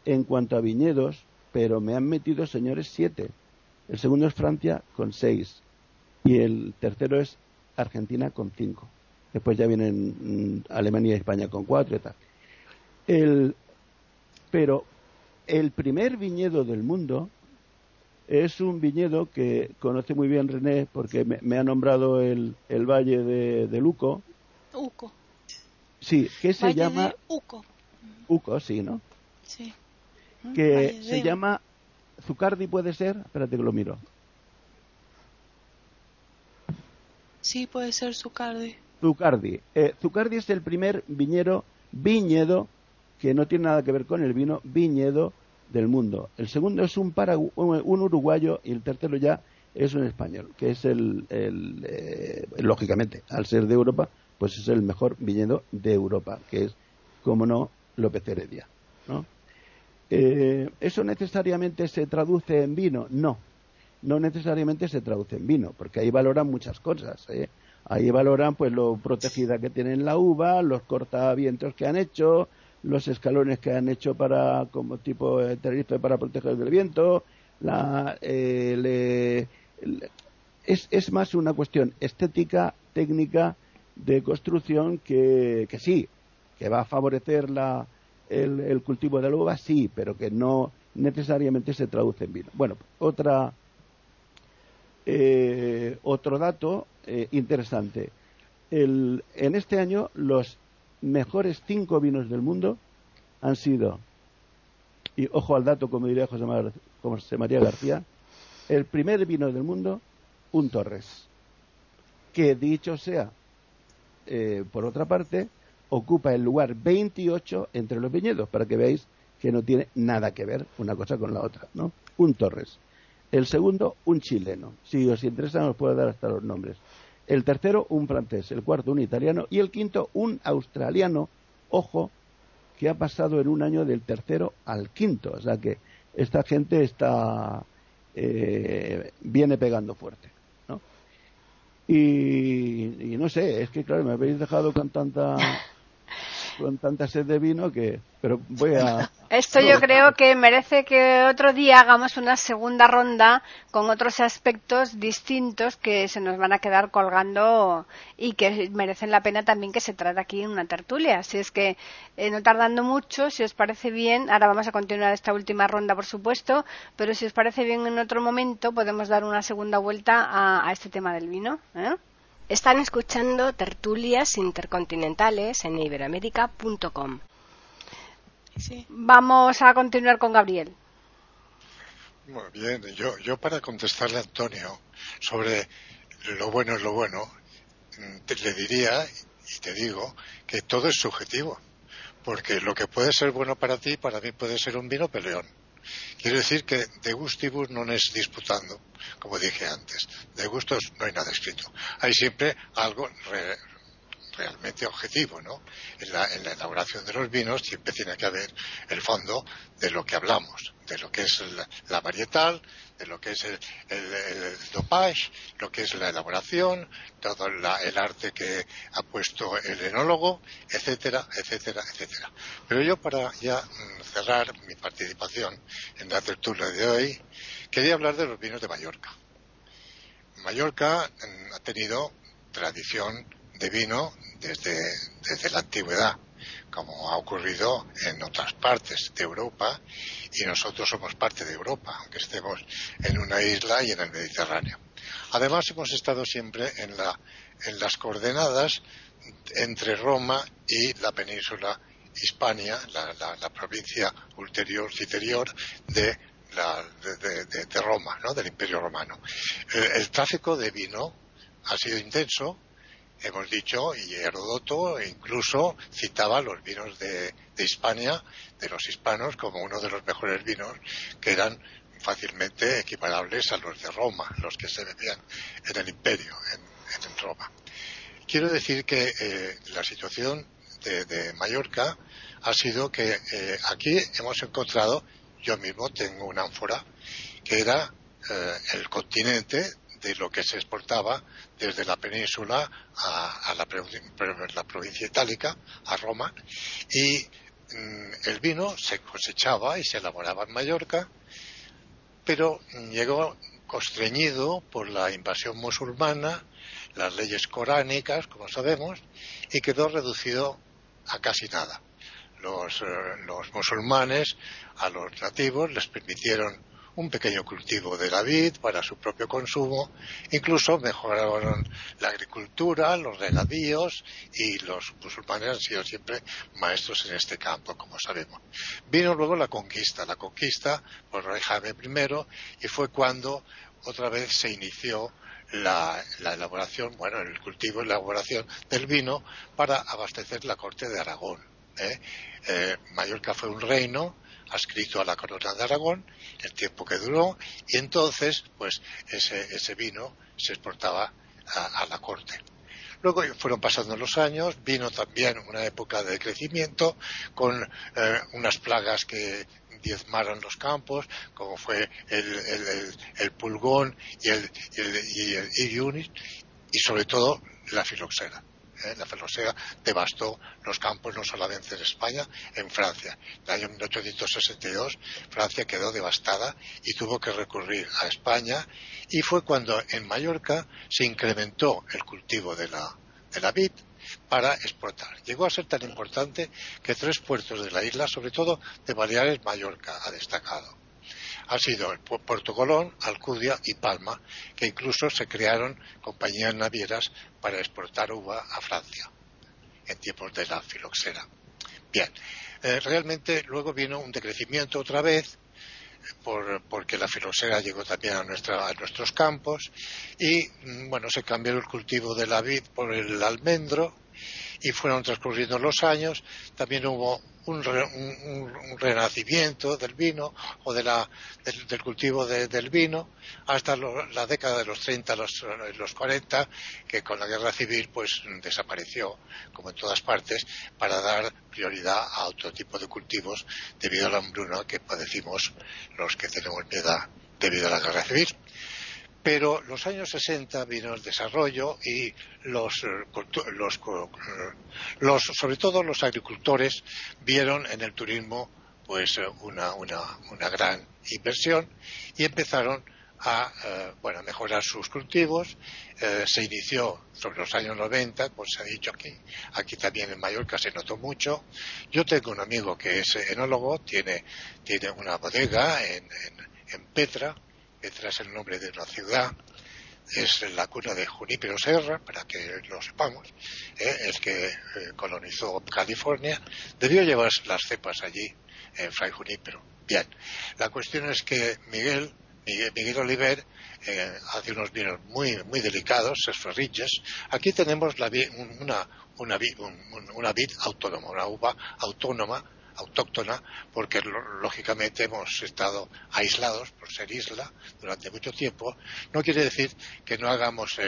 en cuanto a viñedos, pero me han metido, señores, 7 el segundo es Francia con seis. Y el tercero es Argentina con cinco. Después ya vienen mm, Alemania y España con cuatro y tal. Pero el primer viñedo del mundo es un viñedo que conoce muy bien René porque me, ha nombrado el valle de, Luco. Uco. Sí, que se llama... Uco. Uco, sí, ¿no? Sí. Que se llama Zucardi puede ser, espérate que lo miro. Sí, puede ser Zucardi. Zucardi. Eh, Zucardi es el primer viñero, viñedo, que no tiene nada que ver con el vino, viñedo del mundo. El segundo es un, un uruguayo y el tercero ya es un español, que es el, eh, lógicamente, al ser de Europa, pues es el mejor viñedo de Europa, que es, como no, López Heredia. ¿no? Eh, ¿Eso necesariamente se traduce en vino? No, no necesariamente se traduce en vino, porque ahí valoran muchas cosas. ¿eh? Ahí valoran pues lo protegida que tiene la uva, los cortavientos que han hecho, los escalones que han hecho para como tipo de Tenerife para proteger del viento, la, eh, es, es, más una cuestión estética, técnica, de construcción que, que sí, que va a favorecer la, el, cultivo de la uva, sí, pero que no necesariamente se traduce en vino. Bueno, otra, eh, otro dato eh, interesante. El, en este año los mejores cinco vinos del mundo han sido, y ojo al dato, como diría José, María García, el primer vino del mundo, un Torres, que dicho sea, eh, por otra parte, ocupa el lugar 28 entre los viñedos, para que veáis que no tiene nada que ver una cosa con la otra, ¿no? Un Torres. El segundo, un chileno. Si os interesa, os puedo dar hasta los nombres el tercero un francés, el cuarto un italiano y el quinto un australiano, ojo, que ha pasado en un año del tercero al quinto, o sea que esta gente está eh, viene pegando fuerte. Y, y no sé, es que claro, me habéis dejado con tanta con tanta sed de vino que pero voy a esto yo creo que merece que otro día hagamos una segunda ronda con otros aspectos distintos que se nos van a quedar colgando y que merecen la pena también que se trate aquí en una tertulia así es que eh, no tardando mucho si os parece bien ahora vamos a continuar esta última ronda por supuesto pero si os parece bien en otro momento podemos dar una segunda vuelta a, a este tema del vino ¿eh? Están escuchando tertulias intercontinentales en iberoamérica.com. Vamos a continuar con Gabriel. Muy bien, yo, yo para contestarle a Antonio sobre lo bueno es lo bueno, mm, le diría y te digo que todo es subjetivo, porque lo que puede ser bueno para ti, para mí puede ser un vino peleón. Quiero decir que de gustibus no es disputando, como dije antes. De gustos no hay nada escrito. Hay siempre algo realmente objetivo, ¿no? En la, elaboración de los vinos siempre tiene que haber el fondo de lo que hablamos, de lo que es la, varietal, de lo que es el, dopage, lo que es la elaboración, todo el arte que ha puesto el enólogo, etcétera, etcétera, etcétera. Pero yo para ya mm, cerrar mi participación en la tertulia de hoy, quería hablar de los vinos de Mallorca. Mallorca mm, ha tenido tradición de vino desde, desde la antigüedad, como ha ocurrido en otras partes de Europa, y nosotros somos parte de Europa, aunque estemos en una isla y en el Mediterráneo. Además, hemos estado siempre en, la, en las coordenadas entre Roma y la península Hispania, la, provincia ulterior, citerior de, la, de, Roma, ¿no? del Imperio Romano. el, tráfico de vino ha sido intenso, hemos dicho, y Herodoto incluso citaba los vinos de, Hispania, de los hispanos, como uno de los mejores vinos que eran fácilmente equiparables a los de Roma, los que se bebían en el imperio, en, Roma. Quiero decir que eh, la situación de, Mallorca ha sido que eh, aquí hemos encontrado, yo mismo tengo una ánfora, que era eh, el continente de lo que se exportaba desde la península a, la, provincia itálica, a Roma, y mm, el vino se cosechaba y se elaboraba en Mallorca, pero llegó constreñido por la invasión musulmana, las leyes coránicas, como sabemos, y quedó reducido a casi nada. Los, eh, los musulmanes a los nativos les permitieron un pequeño cultivo de la vid para su propio consumo, incluso mejoraron la agricultura, los regadíos y los musulmanes han sido siempre maestros en este campo, como sabemos. Vino luego la conquista, la conquista por rey Jaime I y fue cuando otra vez se inició la, elaboración, bueno, el cultivo y la elaboración del vino para abastecer la corte de Aragón. ¿eh? Eh, Mallorca fue un reino adscrito a la corona de Aragón, el tiempo que duró, y entonces, pues, ese, vino se exportaba a, la corte. Luego fueron pasando los años, vino también una época de crecimiento con eh, unas plagas que diezmaron los campos, como fue el, pulgón y el, y el, y sobre todo la filoxera. ¿Eh? la filoxera devastó los campos no solamente en España, en Francia. En el año 1862 Francia quedó devastada y tuvo que recurrir a España y fue cuando en Mallorca se incrementó el cultivo de la, de la vid para exportar. Llegó a ser tan importante que tres puertos de la isla, sobre todo de Baleares, Mallorca, ha destacado ha sido el Puerto Colón, Alcudia y Palma, que incluso se crearon compañías navieras para exportar uva a Francia en tiempos de la filoxera. Bien, eh, realmente luego vino un decrecimiento otra vez porque la filoxera llegó también a, a nuestros campos y mm, bueno se cambió el cultivo de la vid por el almendro y fueron transcurriendo los años. También hubo un, renacimiento del vino o de la, del, cultivo del vino hasta la década de los 30, los, los 40, que con la guerra civil pues desapareció, como en todas partes, para dar prioridad a otro tipo de cultivos debido a la hambruna que padecimos los que tenemos edad debido a la guerra civil pero los años 60 vino el desarrollo y los, los, sobre todo los agricultores vieron en el turismo pues una, una, una gran inversión y empezaron a eh, bueno, mejorar sus cultivos. Eh, se inició sobre los años 90, como se ha dicho aquí. Aquí también en Mallorca se notó mucho. Yo tengo un amigo que es enólogo, tiene, tiene una bodega en, en Petra, Petra es el nombre de una ciudad, es la cuna de Junípero Serra, para que lo sepamos, ¿eh? el que eh, colonizó California, debió llevar las cepas allí, en Fray Junípero. Bien, la cuestión es que Miguel, Miguel, Oliver, eh, hace unos vinos muy, muy delicados, esferriches. Aquí tenemos una, una, una vid autónoma, una uva autónoma autóctona, porque lógicamente hemos estado aislados por ser isla durante mucho tiempo, no quiere decir que no hagamos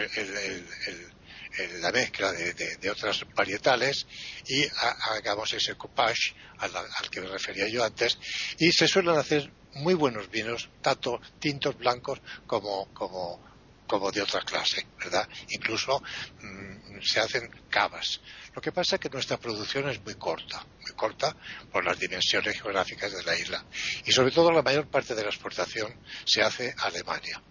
la mezcla de, otras varietales y hagamos ese coupage al, que me refería yo antes. Y se suelen hacer muy buenos vinos, tanto tintos blancos como, como, como de otra clase, ¿verdad? Incluso mm, se hacen cavas. Lo que pasa es que nuestra producción es muy corta, muy corta por las dimensiones geográficas de la isla. Y sobre todo la mayor parte de la exportación se hace a Alemania.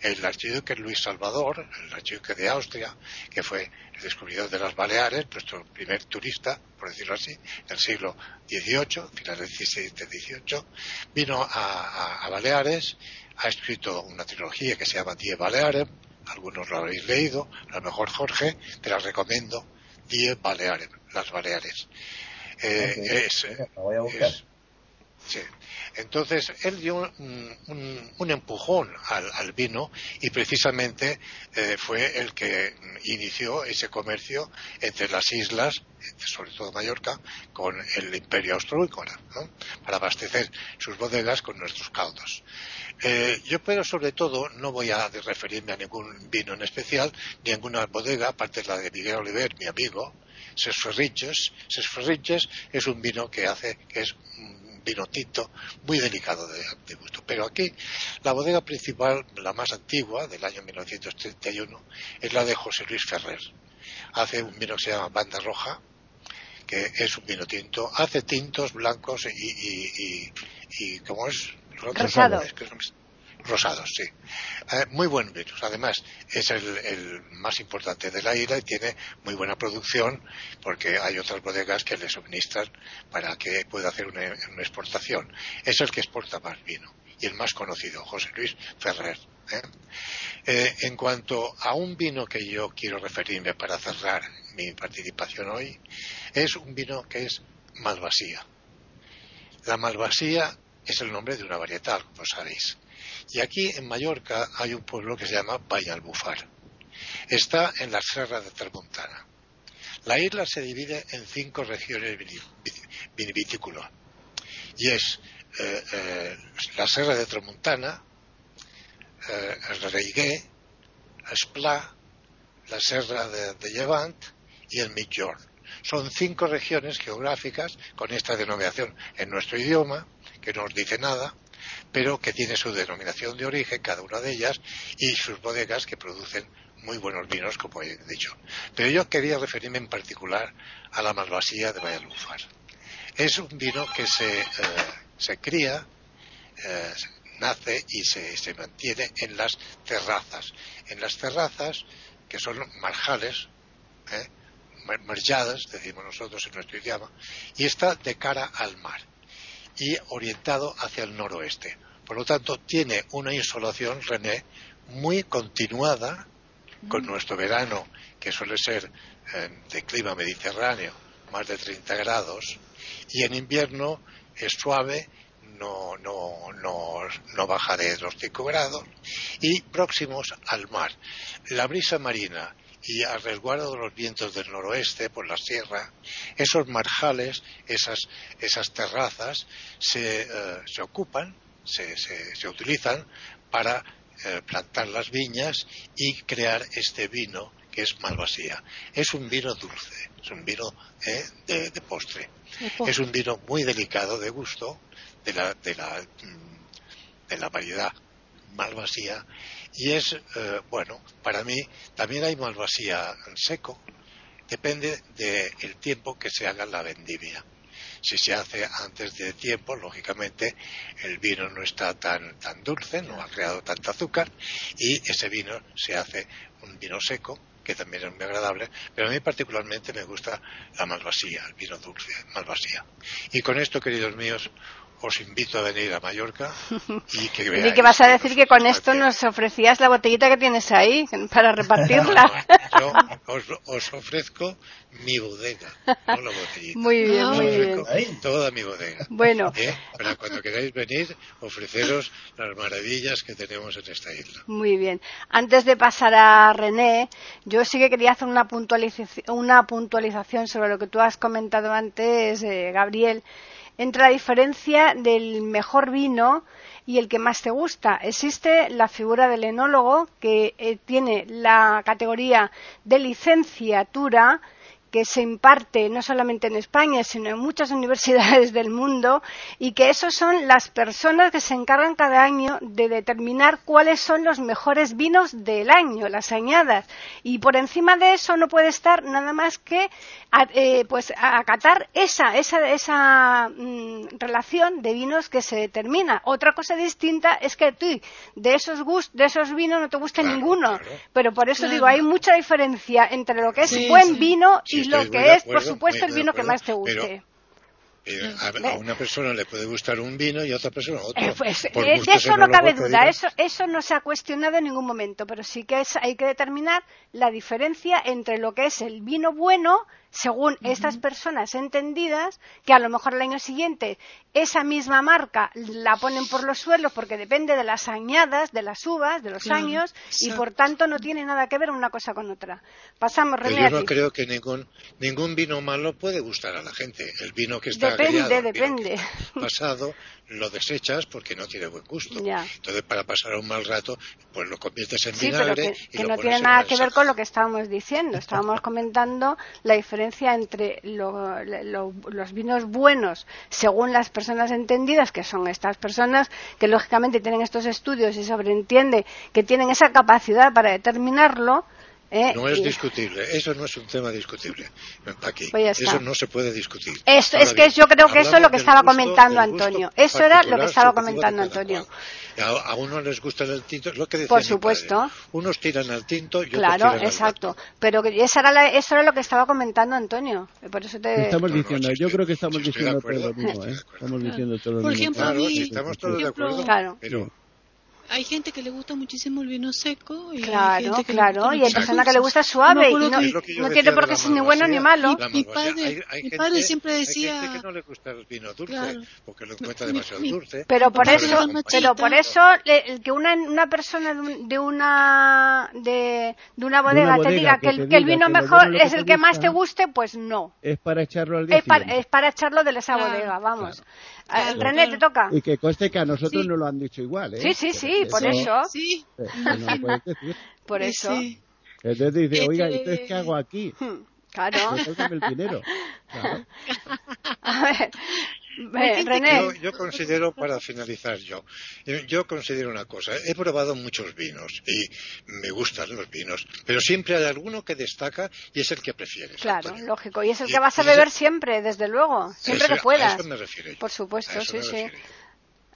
El archiduque Luis Salvador, el archiduque de Austria, que fue el descubridor de las Baleares, nuestro primer turista, por decirlo así, del siglo XVIII, finales del XVII, vino a, a Baleares, ha escrito una trilogía que se llama Die Balearen, algunos lo habéis leído, a lo mejor Jorge, te la recomiendo, Die Balearen, las Baleares. Eh, es, voy a buscar. sí. Entonces, él dio un, empujón al, vino y precisamente eh, fue el que inició ese comercio entre las islas, sobre todo Mallorca, con el imperio austrohúngaro, ¿no? para abastecer sus bodegas con nuestros caldos. Eh, yo, pero sobre todo, no voy a referirme a ningún vino en especial, ninguna bodega, aparte de la de Miguel Oliver, mi amigo, Sesferriches. Sesferriches es un vino que hace, que es un vino tinto muy delicado de, gusto. Pero aquí, la bodega principal, la más antigua, del año 1931, es la de José Luis Ferrer. Hace un vino que se llama Banda Roja, que es un vino tinto. Hace tintos blancos y, y, y ¿cómo es? Rosado. Rosados, sí. Eh, muy buen virus. Además, es el, más importante de la isla y tiene muy buena producción porque hay otras bodegas que le suministran para que pueda hacer una, exportación. Es el que exporta más vino y el más conocido, José Luis Ferrer. ¿eh? Eh, en cuanto a un vino que yo quiero referirme para cerrar mi participación hoy, es un vino que es Malvasía. La Malvasía es el nombre de una varietal, como sabéis. Y aquí en Mallorca hay un pueblo que se llama Vallalbufar. Está en la Serra de Tramontana. La isla se divide en cinco regiones vitivícolas y es la Serra de Tramontana, el Reigué, Esplá, la Serra de, Llevant y el Migjorn. Son cinco regiones geográficas con esta denominación en nuestro idioma, que no nos dice nada, pero que tiene su denominación de origen, cada una de ellas, y sus bodegas que producen muy buenos vinos, como he dicho. Pero yo quería referirme en particular a la Malvasía de Valladolufar. Es un vino que se, eh, cría, eh, nace y se, mantiene en las terrazas. En las terrazas, que son marjales, eh, decimos nosotros en nuestro idioma, y está de cara al mar y orientado hacia el noroeste. Por lo tanto, tiene una insolación, René, muy continuada con nuestro verano, que suele ser de clima mediterráneo, más de 30 grados, y en invierno es suave, no, no, no, no baja de los 5 grados, y próximos al mar. La brisa marina y al resguardo de los vientos del noroeste por la sierra, esos marjales, esas, esas terrazas se, eh, se ocupan, se, se, utilizan para eh, plantar las viñas y crear este vino que es Malvasía. Es un vino dulce, es un vino eh, de, postre. Es un vino muy delicado de gusto de la, de la, mm, de la variedad Malvasía y es, eh, bueno, para mí también hay malvasía en seco, depende del tiempo que se haga la vendimia. Si se hace antes de tiempo, lógicamente el vino no está tan, tan dulce, no ha creado tanto azúcar y ese vino se hace un vino seco que también es muy agradable, pero a mí particularmente me gusta la malvasía, el vino dulce, malvasía. Y con esto, queridos míos, os invito a venir a Mallorca y que veáis. Y que vas a decir que, con esto nos ofrecías la botellita que tienes ahí para repartirla. yo os, ofrezco mi bodega, no la botellita. Muy bien, muy bien. Toda mi bodega. Bueno. ¿Eh? Para cuando queráis venir, ofreceros las maravillas que tenemos en esta isla. Muy bien. Antes de pasar a René, yo sí que quería hacer una puntualización, una puntualización sobre lo que tú has comentado antes, eh, Gabriel entre la diferencia del mejor vino y el que más te gusta. Existe la figura del enólogo que eh, tiene la categoría de licenciatura que se imparte no solamente en España, sino en muchas universidades del mundo, y que esos son las personas que se encargan cada año de determinar cuáles son los mejores vinos del año, las añadas. Y por encima de eso no puede estar nada más que eh, pues acatar esa, esa, esa mm, relación de vinos que se determina. Otra cosa distinta es que tú de esos gust, de esos vinos no te gusta ninguno. Pero por eso digo, hay mucha diferencia entre lo que es buen vino y y lo que es, por supuesto, el vino que más te guste. a, una persona le puede gustar un vino y a otra persona otro. Eh, pues, eh, de eso no cabe duda, eso, eso no se ha cuestionado en ningún momento, pero sí que hay que determinar la diferencia entre lo que es el vino bueno según estas personas entendidas, que a lo mejor el año siguiente esa misma marca la ponen por los suelos porque depende de las añadas, de las uvas, de los años, y por tanto no tiene nada que ver una cosa con otra. Pasamos, René. Pero yo no creo que ningún, ningún vino malo puede gustar a la gente. El vino que está depende, depende. pasado lo desechas porque no tiene buen gusto. Entonces, para pasar un mal rato, pues lo conviertes en vinagre. que, no tiene nada que ver con lo que estábamos diciendo. Estábamos comentando la diferencia entre los vinos buenos, según las personas entendidas, que son estas personas que lógicamente tienen estos estudios y sobreentiende que tienen esa capacidad para determinarlo ¿Eh? No es discutible, eso no es un tema discutible. Aquí. Pues eso no se puede discutir. es que yo creo que eso es lo que estaba comentando Antonio. Eso era lo que estaba comentando Antonio. A, unos les gusta el tinto, es lo que decía Por supuesto. Unos tiran al tinto y claro, otros tiran exacto. Pero eso era, eso era lo que estaba comentando Antonio. Por eso te... Estamos diciendo, yo creo que estamos diciendo todo lo mismo. ¿eh? Estamos diciendo todo lo mismo. Por ejemplo, estamos todos de acuerdo. Claro. Pero, hay gente que le gusta muchísimo el vino seco y claro, hay gente que claro, y hay personas que le gusta suave y no, tiene por qué ser ni bueno ni malo. Mi, padre, mi padre siempre decía hay que no le gusta el vino dulce porque lo encuentra demasiado dulce. Pero por eso, pero por eso el que una, una persona de una de, de una bodega, te diga que, el, que el vino mejor es el que más te guste, pues no. Es para echarlo al día es para, es para echarlo de esa bodega, vamos. René, te toca. Y que conste que a nosotros no lo han dicho igual, ¿eh? Sí, sí, sí, por eso. Sí. Por eso. Entonces dice, oiga, ¿entonces qué hago aquí? Hmm, claro. el dinero. Claro. A ver, René. Yo, considero, para finalizar yo, yo considero una cosa. He probado muchos vinos y me gustan los vinos, pero siempre hay alguno que destaca y es el que prefieres. Claro, lógico. Y es el que vas a beber siempre, desde luego, siempre que puedas. A eso me refiero Por supuesto, sí, sí.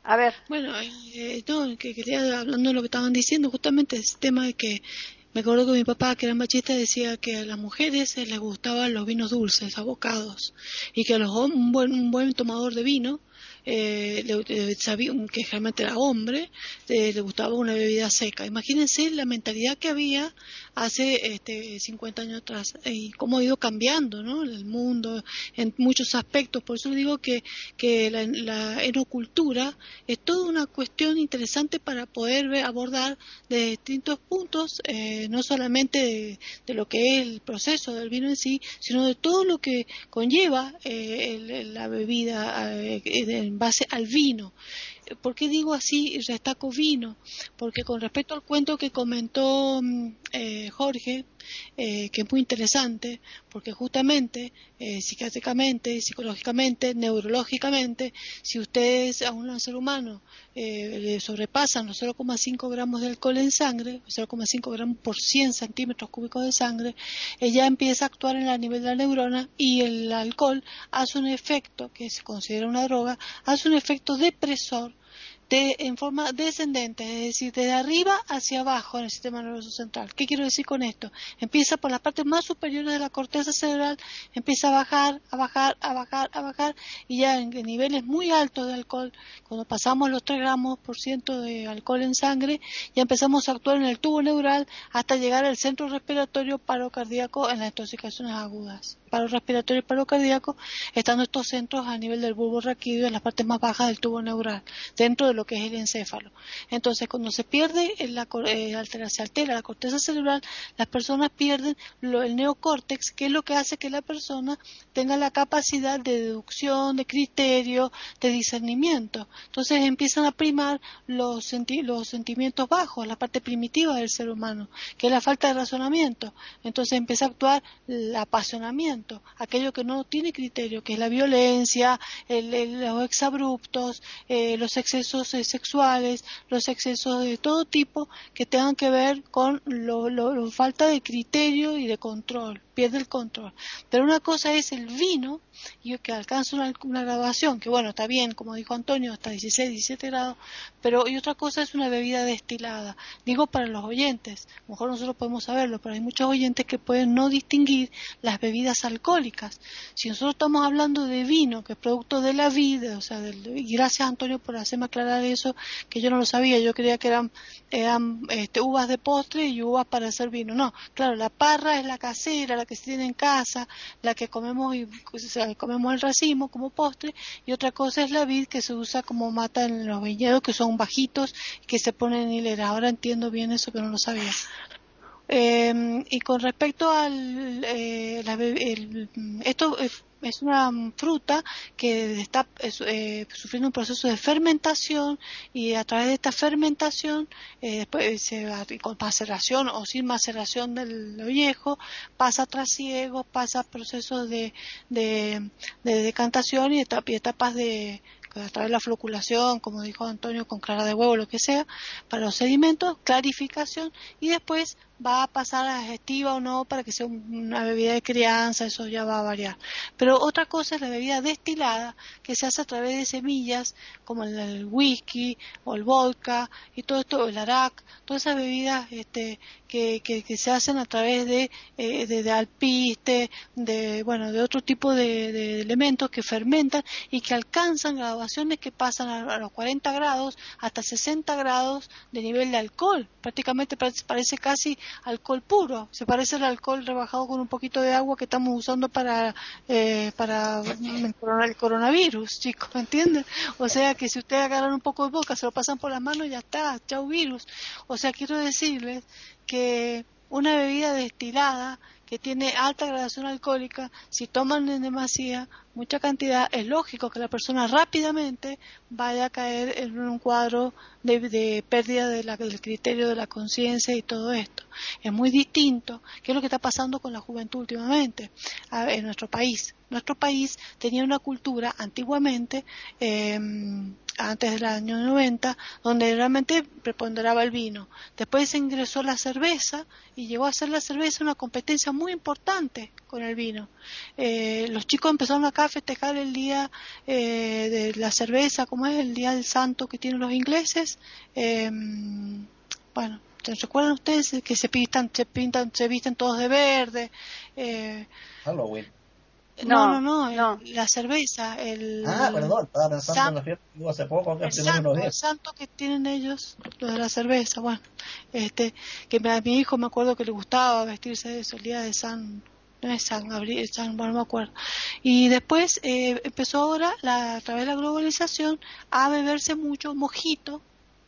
A ver. Bueno, eh, no, que quería, hablando de lo que estaban diciendo, justamente ese tema de que me acuerdo que mi papá, que era machista, decía que a las mujeres les gustaban los vinos dulces, abocados, y que a los, un, buen, un buen tomador de vino eh, le, sabía, que realmente era hombre, le gustaba una bebida seca. Imagínense la mentalidad que había hace este, 50 años atrás y cómo ha ido cambiando ¿no? el mundo en muchos aspectos. Por eso digo que, que la, enocultura es toda una cuestión interesante para poder abordar de distintos puntos, eh, no solamente de, lo que es el proceso del vino en sí, sino de todo lo que conlleva eh, la bebida eh, en base al vino. ¿Por qué digo así destaco vino? Porque con respecto al cuento que comentó mm, eh, Jorge, eh, que es muy interesante, porque justamente eh, psiquiátricamente, psicológicamente, neurológicamente, si ustedes a un ser humano le sobrepasan los 0,5 gramos de alcohol en sangre, 0,5 gramos por 100 centímetros cúbicos de sangre, ella empieza a actuar en el nivel de la neurona y el alcohol hace un efecto, que se considera una droga, hace un efecto depresor en forma descendente, es decir, de arriba hacia abajo en el sistema nervioso central. ¿Qué quiero decir con esto? Empieza por las partes más superiores de la corteza cerebral, empieza a bajar, a bajar, a bajar, a bajar, y ya en, niveles muy altos de alcohol, cuando pasamos los 3 gramos por ciento de alcohol en sangre, ya empezamos a actuar en el tubo neural hasta llegar al centro respiratorio paro cardíaco en las intoxicaciones agudas paro respiratorio y paro cardíaco, estando estos centros a nivel del bulbo raquídeo en las partes más bajas del tubo neural, dentro de lo que es el encéfalo. Entonces, cuando se pierde, la, eh, se altera la corteza cerebral, las personas pierden el neocórtex, que es lo que hace que la persona tenga la capacidad de deducción, de criterio, de discernimiento. Entonces empiezan a primar los, los sentimientos bajos, la parte primitiva del ser humano, que es la falta de razonamiento. Entonces empieza a actuar el apasionamiento aquello que no tiene criterio, que es la violencia, los exabruptos, eh, los excesos eh, sexuales, los excesos de todo tipo que tengan que ver con la falta de criterio y de control pierde el control. Pero una cosa es el vino, y que alcanza una, graduación, que bueno, está bien, como dijo Antonio, hasta 16, 17 grados, pero y otra cosa es una bebida destilada. Digo para los oyentes, lo mejor nosotros podemos saberlo, pero hay muchos oyentes que pueden no distinguir las bebidas alcohólicas. Si nosotros estamos hablando de vino, que es producto de la vida, o sea, y gracias Antonio por hacerme aclarar eso, que yo no lo sabía, yo creía que eran, eran este, uvas de postre y uvas para hacer vino. No, claro, la parra es la casera, que se tiene en casa, la que comemos y comemos el racimo como postre, y otra cosa es la vid que se usa como mata en los viñedos que son bajitos y que se ponen en hilera. Ahora entiendo bien eso que no lo sabía. Eh, y con respecto al eh, el, esto es una fruta que está eh, sufriendo un proceso de fermentación y a través de esta fermentación, eh, después con maceración o sin maceración del viejo, pasa trasiego, pasa procesos de, de, decantación y etapas de a través de la floculación, como dijo Antonio, con clara de huevo, lo que sea, para los sedimentos, clarificación y después va a pasar a gestiva o no para que sea una bebida de crianza, eso ya va a variar. Pero otra cosa es la bebida destilada, que se hace a través de semillas, como el, whisky o el vodka y todo esto, el arak, todas esas bebidas este, que, que, se hacen a través de, eh, de, alpiste, de, bueno, de otro tipo de, elementos que fermentan y que alcanzan graduaciones que pasan a, los 40 grados hasta 60 grados de nivel de alcohol. Prácticamente parece casi alcohol puro. Se parece al alcohol rebajado con un poquito de agua que estamos usando para, eh, para el coronavirus, chicos, ¿me entienden? O sea que si ustedes agarran un poco de boca, se lo pasan por las manos y ya está, chau virus. O sea, quiero decirles que una bebida destilada que tiene alta gradación alcohólica, si toman en demasía, mucha cantidad, es lógico que la persona rápidamente vaya a caer en un cuadro de, pérdida del criterio de la conciencia y todo esto. Es muy distinto qué es lo que está pasando con la juventud últimamente en nuestro país. Nuestro país tenía una cultura antiguamente eh, antes del año 90, donde realmente preponderaba el vino. Después se ingresó la cerveza y llegó a ser la cerveza una competencia muy importante con el vino. Eh, los chicos empezaron acá a festejar el día eh, de la cerveza, como es el día del santo que tienen los ingleses. Eh, bueno, ¿se recuerdan ustedes que se pintan, se pintan, se visten todos de verde? Halloween. No, no, no, la cerveza, el... Ah, perdón, estaba pensando en la fiesta que hace poco, que el, santo, el santo que tienen ellos, los de la cerveza, bueno, este, que a mi hijo me acuerdo que le gustaba vestirse de eso, el día de San, no es San Gabriel, San, no me acuerdo. Y después eh, empezó ahora, la, a través de la globalización, a beberse mucho mojito,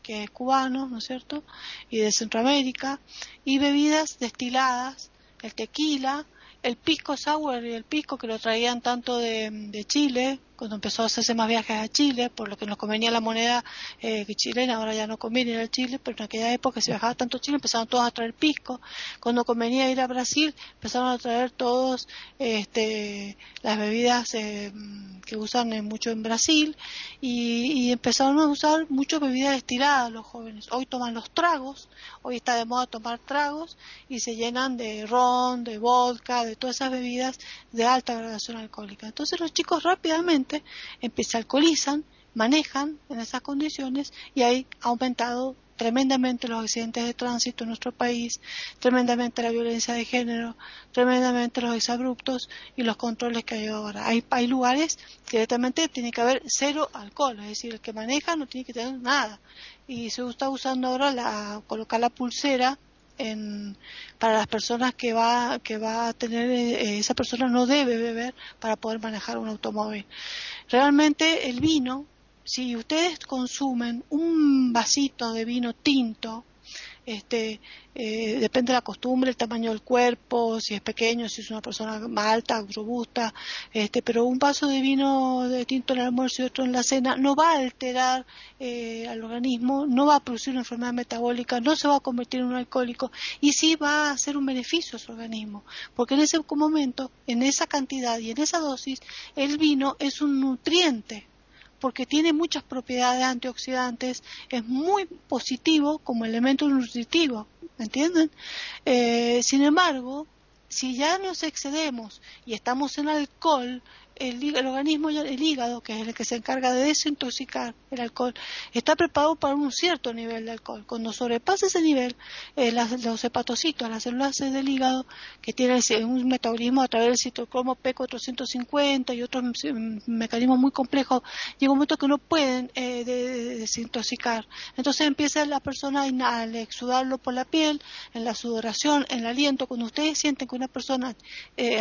que es cubano, ¿no es cierto?, y de Centroamérica, y bebidas destiladas, el tequila, el pisco sour y el pisco que lo traían tanto de Chile, cuando empezó a hacerse más viajes a Chile, por lo que nos convenía la moneda eh, chilena, ahora ya no conviene ir a Chile, pero en aquella época se viajaba tanto Chile, empezaron todos a traer pisco. Cuando convenía ir a Brasil, empezaron a traer todos este, las bebidas eh, que usan mucho en Brasil y, empezaron a usar muchas bebidas destiladas los jóvenes. Hoy toman los tragos, hoy está de moda tomar tragos y se llenan de ron, de vodka, de todas esas bebidas de alta gradación alcohólica. Entonces los chicos rápidamente se alcoholizan, manejan en esas condiciones y hay aumentado tremendamente los accidentes de tránsito en nuestro país, tremendamente la violencia de género, tremendamente los exabruptos y los controles que hay ahora. Hay, hay lugares que directamente tiene que haber cero alcohol, es decir, el que maneja no tiene que tener nada. Y se está usando ahora la, colocar la pulsera en, para las personas que va, que va a tener, eh, esa persona no debe beber para poder manejar un automóvil. Realmente el vino, si ustedes consumen un vasito de vino tinto, este, eh, depende de la costumbre, el tamaño del cuerpo, si es pequeño, si es una persona más alta, robusta, este, pero un vaso de vino de tinto en el almuerzo y otro en la cena no va a alterar eh, al organismo, no va a producir una enfermedad metabólica, no se va a convertir en un alcohólico y sí va a hacer un beneficio a su organismo, porque en ese momento, en esa cantidad y en esa dosis, el vino es un nutriente porque tiene muchas propiedades antioxidantes, es muy positivo como elemento nutritivo, ¿me entienden? Eh, sin embargo, si ya nos excedemos y estamos en alcohol, el, organismo, el hígado, que es el que se encarga de desintoxicar el alcohol, está preparado para un cierto nivel de alcohol. Cuando sobrepasa ese nivel, eh, los hepatocitos, las células del hígado, que tienen un metabolismo a través del citocromo P450 y otros mecanismos muy complejos, llega un momento que no pueden eh, desintoxicar. Entonces empieza la persona a exudarlo por la piel, en la sudoración, en el aliento. Cuando ustedes sienten que una persona eh,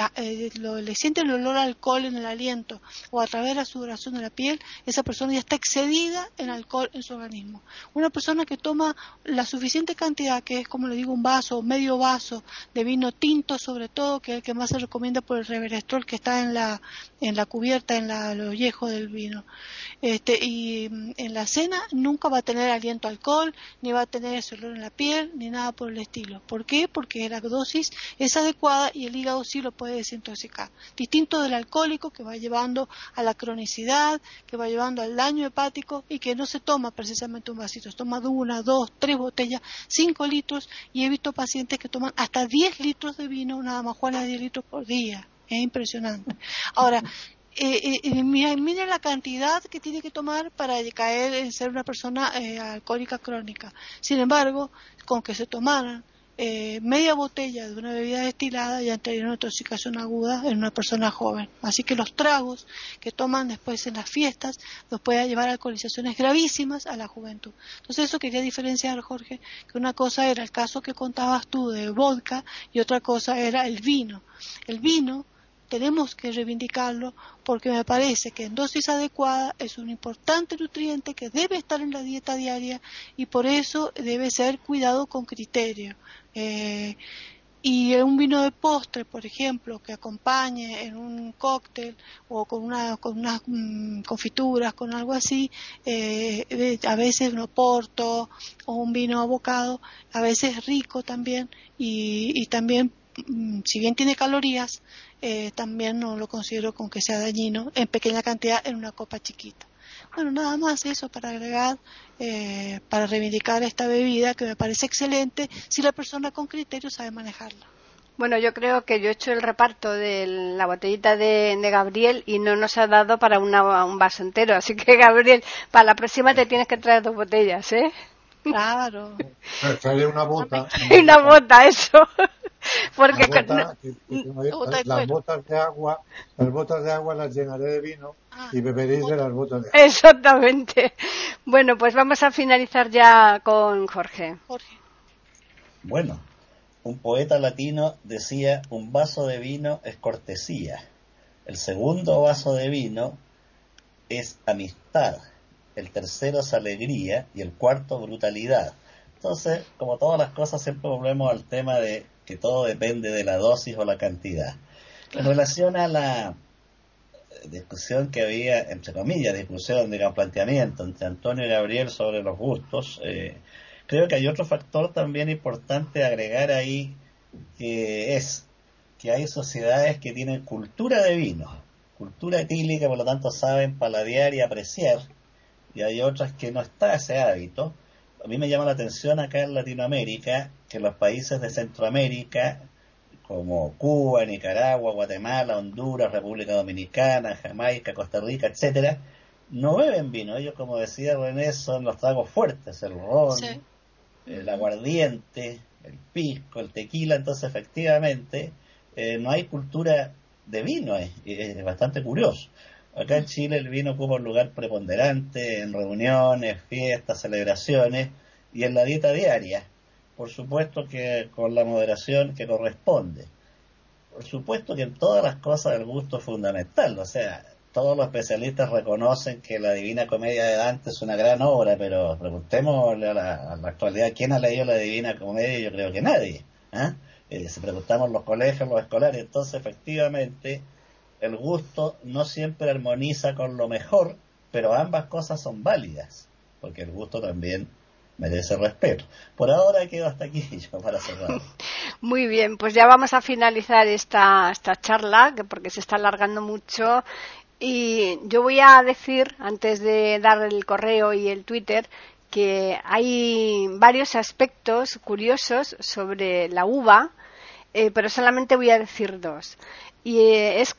le siente el olor al alcohol en el aliento o a través de la sudoración de la piel, esa persona ya está excedida en alcohol en su organismo. Una persona que toma la suficiente cantidad, que es como le digo, un vaso o medio vaso de vino tinto, sobre todo, que es el que más se recomienda por el reverestrol que está en la, en la cubierta, en la, el ollejo del vino. Este, y mm, en la cena nunca va a tener aliento alcohol, ni va a tener ese olor en la piel, ni nada por el estilo. ¿Por qué? Porque la dosis es adecuada y el hígado sí lo puede desintoxicar. Distinto del alcohólico que va llevando a la cronicidad, que va llevando al daño hepático y que no se toma precisamente un vasito, se toma una, dos, tres botellas, cinco litros y he visto pacientes que toman hasta diez litros de vino, nada más Juana, diez litros por día. Es impresionante. Ahora, eh, eh, eh la cantidad que tiene que tomar para caer en ser una persona eh, alcohólica crónica. Sin embargo, con que se tomaran eh, media botella de una bebida destilada ya entraría una intoxicación aguda en una persona joven. Así que los tragos que toman después en las fiestas los puede llevar a alcoholizaciones gravísimas a la juventud. Entonces eso quería diferenciar, Jorge, que una cosa era el caso que contabas tú de vodka y otra cosa era el vino. El vino tenemos que reivindicarlo porque me parece que en dosis adecuada es un importante nutriente que debe estar en la dieta diaria y por eso debe ser cuidado con criterio. Eh, y un vino de postre, por ejemplo, que acompañe en un cóctel o con, una, unas mm, confituras, con algo así, eh, a veces un oporto o un vino abocado, a veces rico también y, y también, mm, si bien tiene calorías, eh, también no lo considero con que sea dañino en pequeña cantidad en una copa chiquita. Bueno, nada más eso para agregar, eh, para reivindicar esta bebida que me parece excelente si la persona con criterio sabe manejarla. Bueno, yo creo que yo he hecho el reparto de la botellita de, Gabriel y no nos ha dado para un vaso entero. Así que, Gabriel, para la próxima te tienes que traer dos botellas, ¿eh? Claro. Traeré una bota. una bota, eso. Porque las botas de agua, las botas de agua las llenaré de vino ah, y beberéis de las botas de agua. Exactamente. Bueno, pues vamos a finalizar ya con Jorge. Jorge. Bueno, un poeta latino decía, un vaso de vino es cortesía. El segundo vaso de vino es amistad. El tercero es alegría y el cuarto brutalidad. Entonces, como todas las cosas, siempre volvemos al tema de que todo depende de la dosis o la cantidad. En relación a la discusión que había, entre comillas, discusión, digamos, planteamiento entre Antonio y Gabriel sobre los gustos, eh, creo que hay otro factor también importante agregar ahí, que es que hay sociedades que tienen cultura de vino, cultura etílica, por lo tanto saben paladear y apreciar, y hay otras que no está ese hábito, a mí me llama la atención acá en Latinoamérica que los países de Centroamérica, como Cuba, Nicaragua, Guatemala, Honduras, República Dominicana, Jamaica, Costa Rica, etcétera, no beben vino. Ellos, como decía René, son los tragos fuertes, el ron, el aguardiente, el pisco, el tequila. Entonces, efectivamente, eh, no hay cultura de vino. es bastante curioso. Acá en Chile el vino ocupa un lugar preponderante en reuniones, fiestas, celebraciones y en la dieta diaria. Por supuesto que con la moderación que corresponde. Por supuesto que en todas las cosas el gusto es fundamental. O sea, todos los especialistas reconocen que la Divina Comedia de Dante es una gran obra, pero preguntémosle a la, actualidad quién ha leído la Divina Comedia, yo creo que nadie. ¿ah? Eh, si preguntamos los colegios, los escolares, entonces efectivamente el gusto no siempre armoniza con lo mejor, pero ambas cosas son válidas, porque el gusto también merece respeto. Por ahora quedo hasta aquí yo para cerrar. Muy bien, pues ya vamos a finalizar esta, esta charla, porque se está alargando mucho. Y yo voy a decir, antes de dar el correo y el Twitter, que hay varios aspectos curiosos sobre la uva, eh, pero solamente voy a decir dos. Y eh, es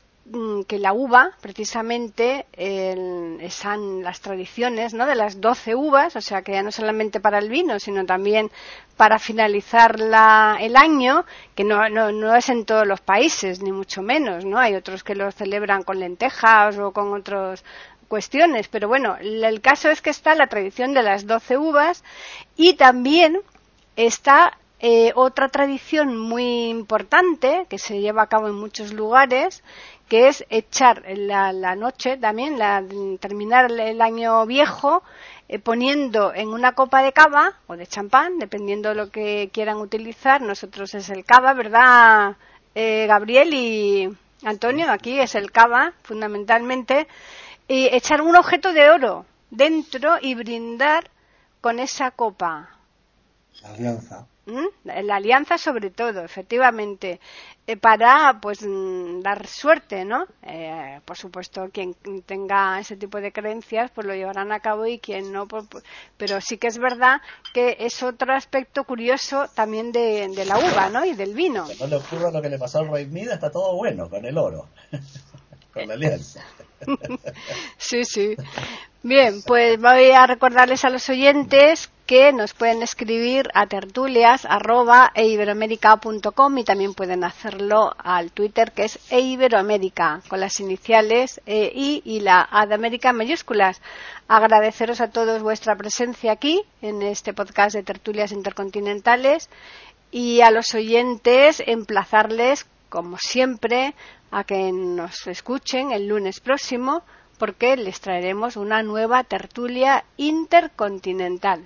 que la uva, precisamente, están las tradiciones ¿no? de las doce uvas, o sea que ya no solamente para el vino, sino también para finalizar el año, que no, es en todos los países, ni mucho menos, ¿no? Hay otros que lo celebran con lentejas o con otras cuestiones, pero bueno, el caso es que está la tradición de las doce uvas y también está eh, otra tradición muy importante que se lleva a cabo en muchos lugares que es echar la, la noche también, la, terminar el año viejo eh, poniendo en una copa de cava o de champán, dependiendo de lo que quieran utilizar. Nosotros es el cava, ¿verdad, eh, Gabriel y Antonio? Aquí es el cava, fundamentalmente. Y echar un objeto de oro dentro y brindar con esa copa. alianza. ¿Mm? La alianza sobre todo, efectivamente, eh, para pues mm, dar suerte, ¿no? Eh, por supuesto, quien tenga ese tipo de creencias, pues lo llevarán a cabo y quien no, pues, pues, pero sí que es verdad que es otro aspecto curioso también de, la uva, ¿no? Y del vino. Que no le ocurra lo que le pasó al rey Mida, está todo bueno con el oro, sí, sí. Bien, pues voy a recordarles a los oyentes que nos pueden escribir a tertulias.eiberoamerica.com y también pueden hacerlo al Twitter que es eiberoamerica con las iniciales e, I y la A de América en mayúsculas. Agradeceros a todos vuestra presencia aquí en este podcast de tertulias intercontinentales y a los oyentes emplazarles, como siempre, a que nos escuchen el lunes próximo porque les traeremos una nueva tertulia intercontinental.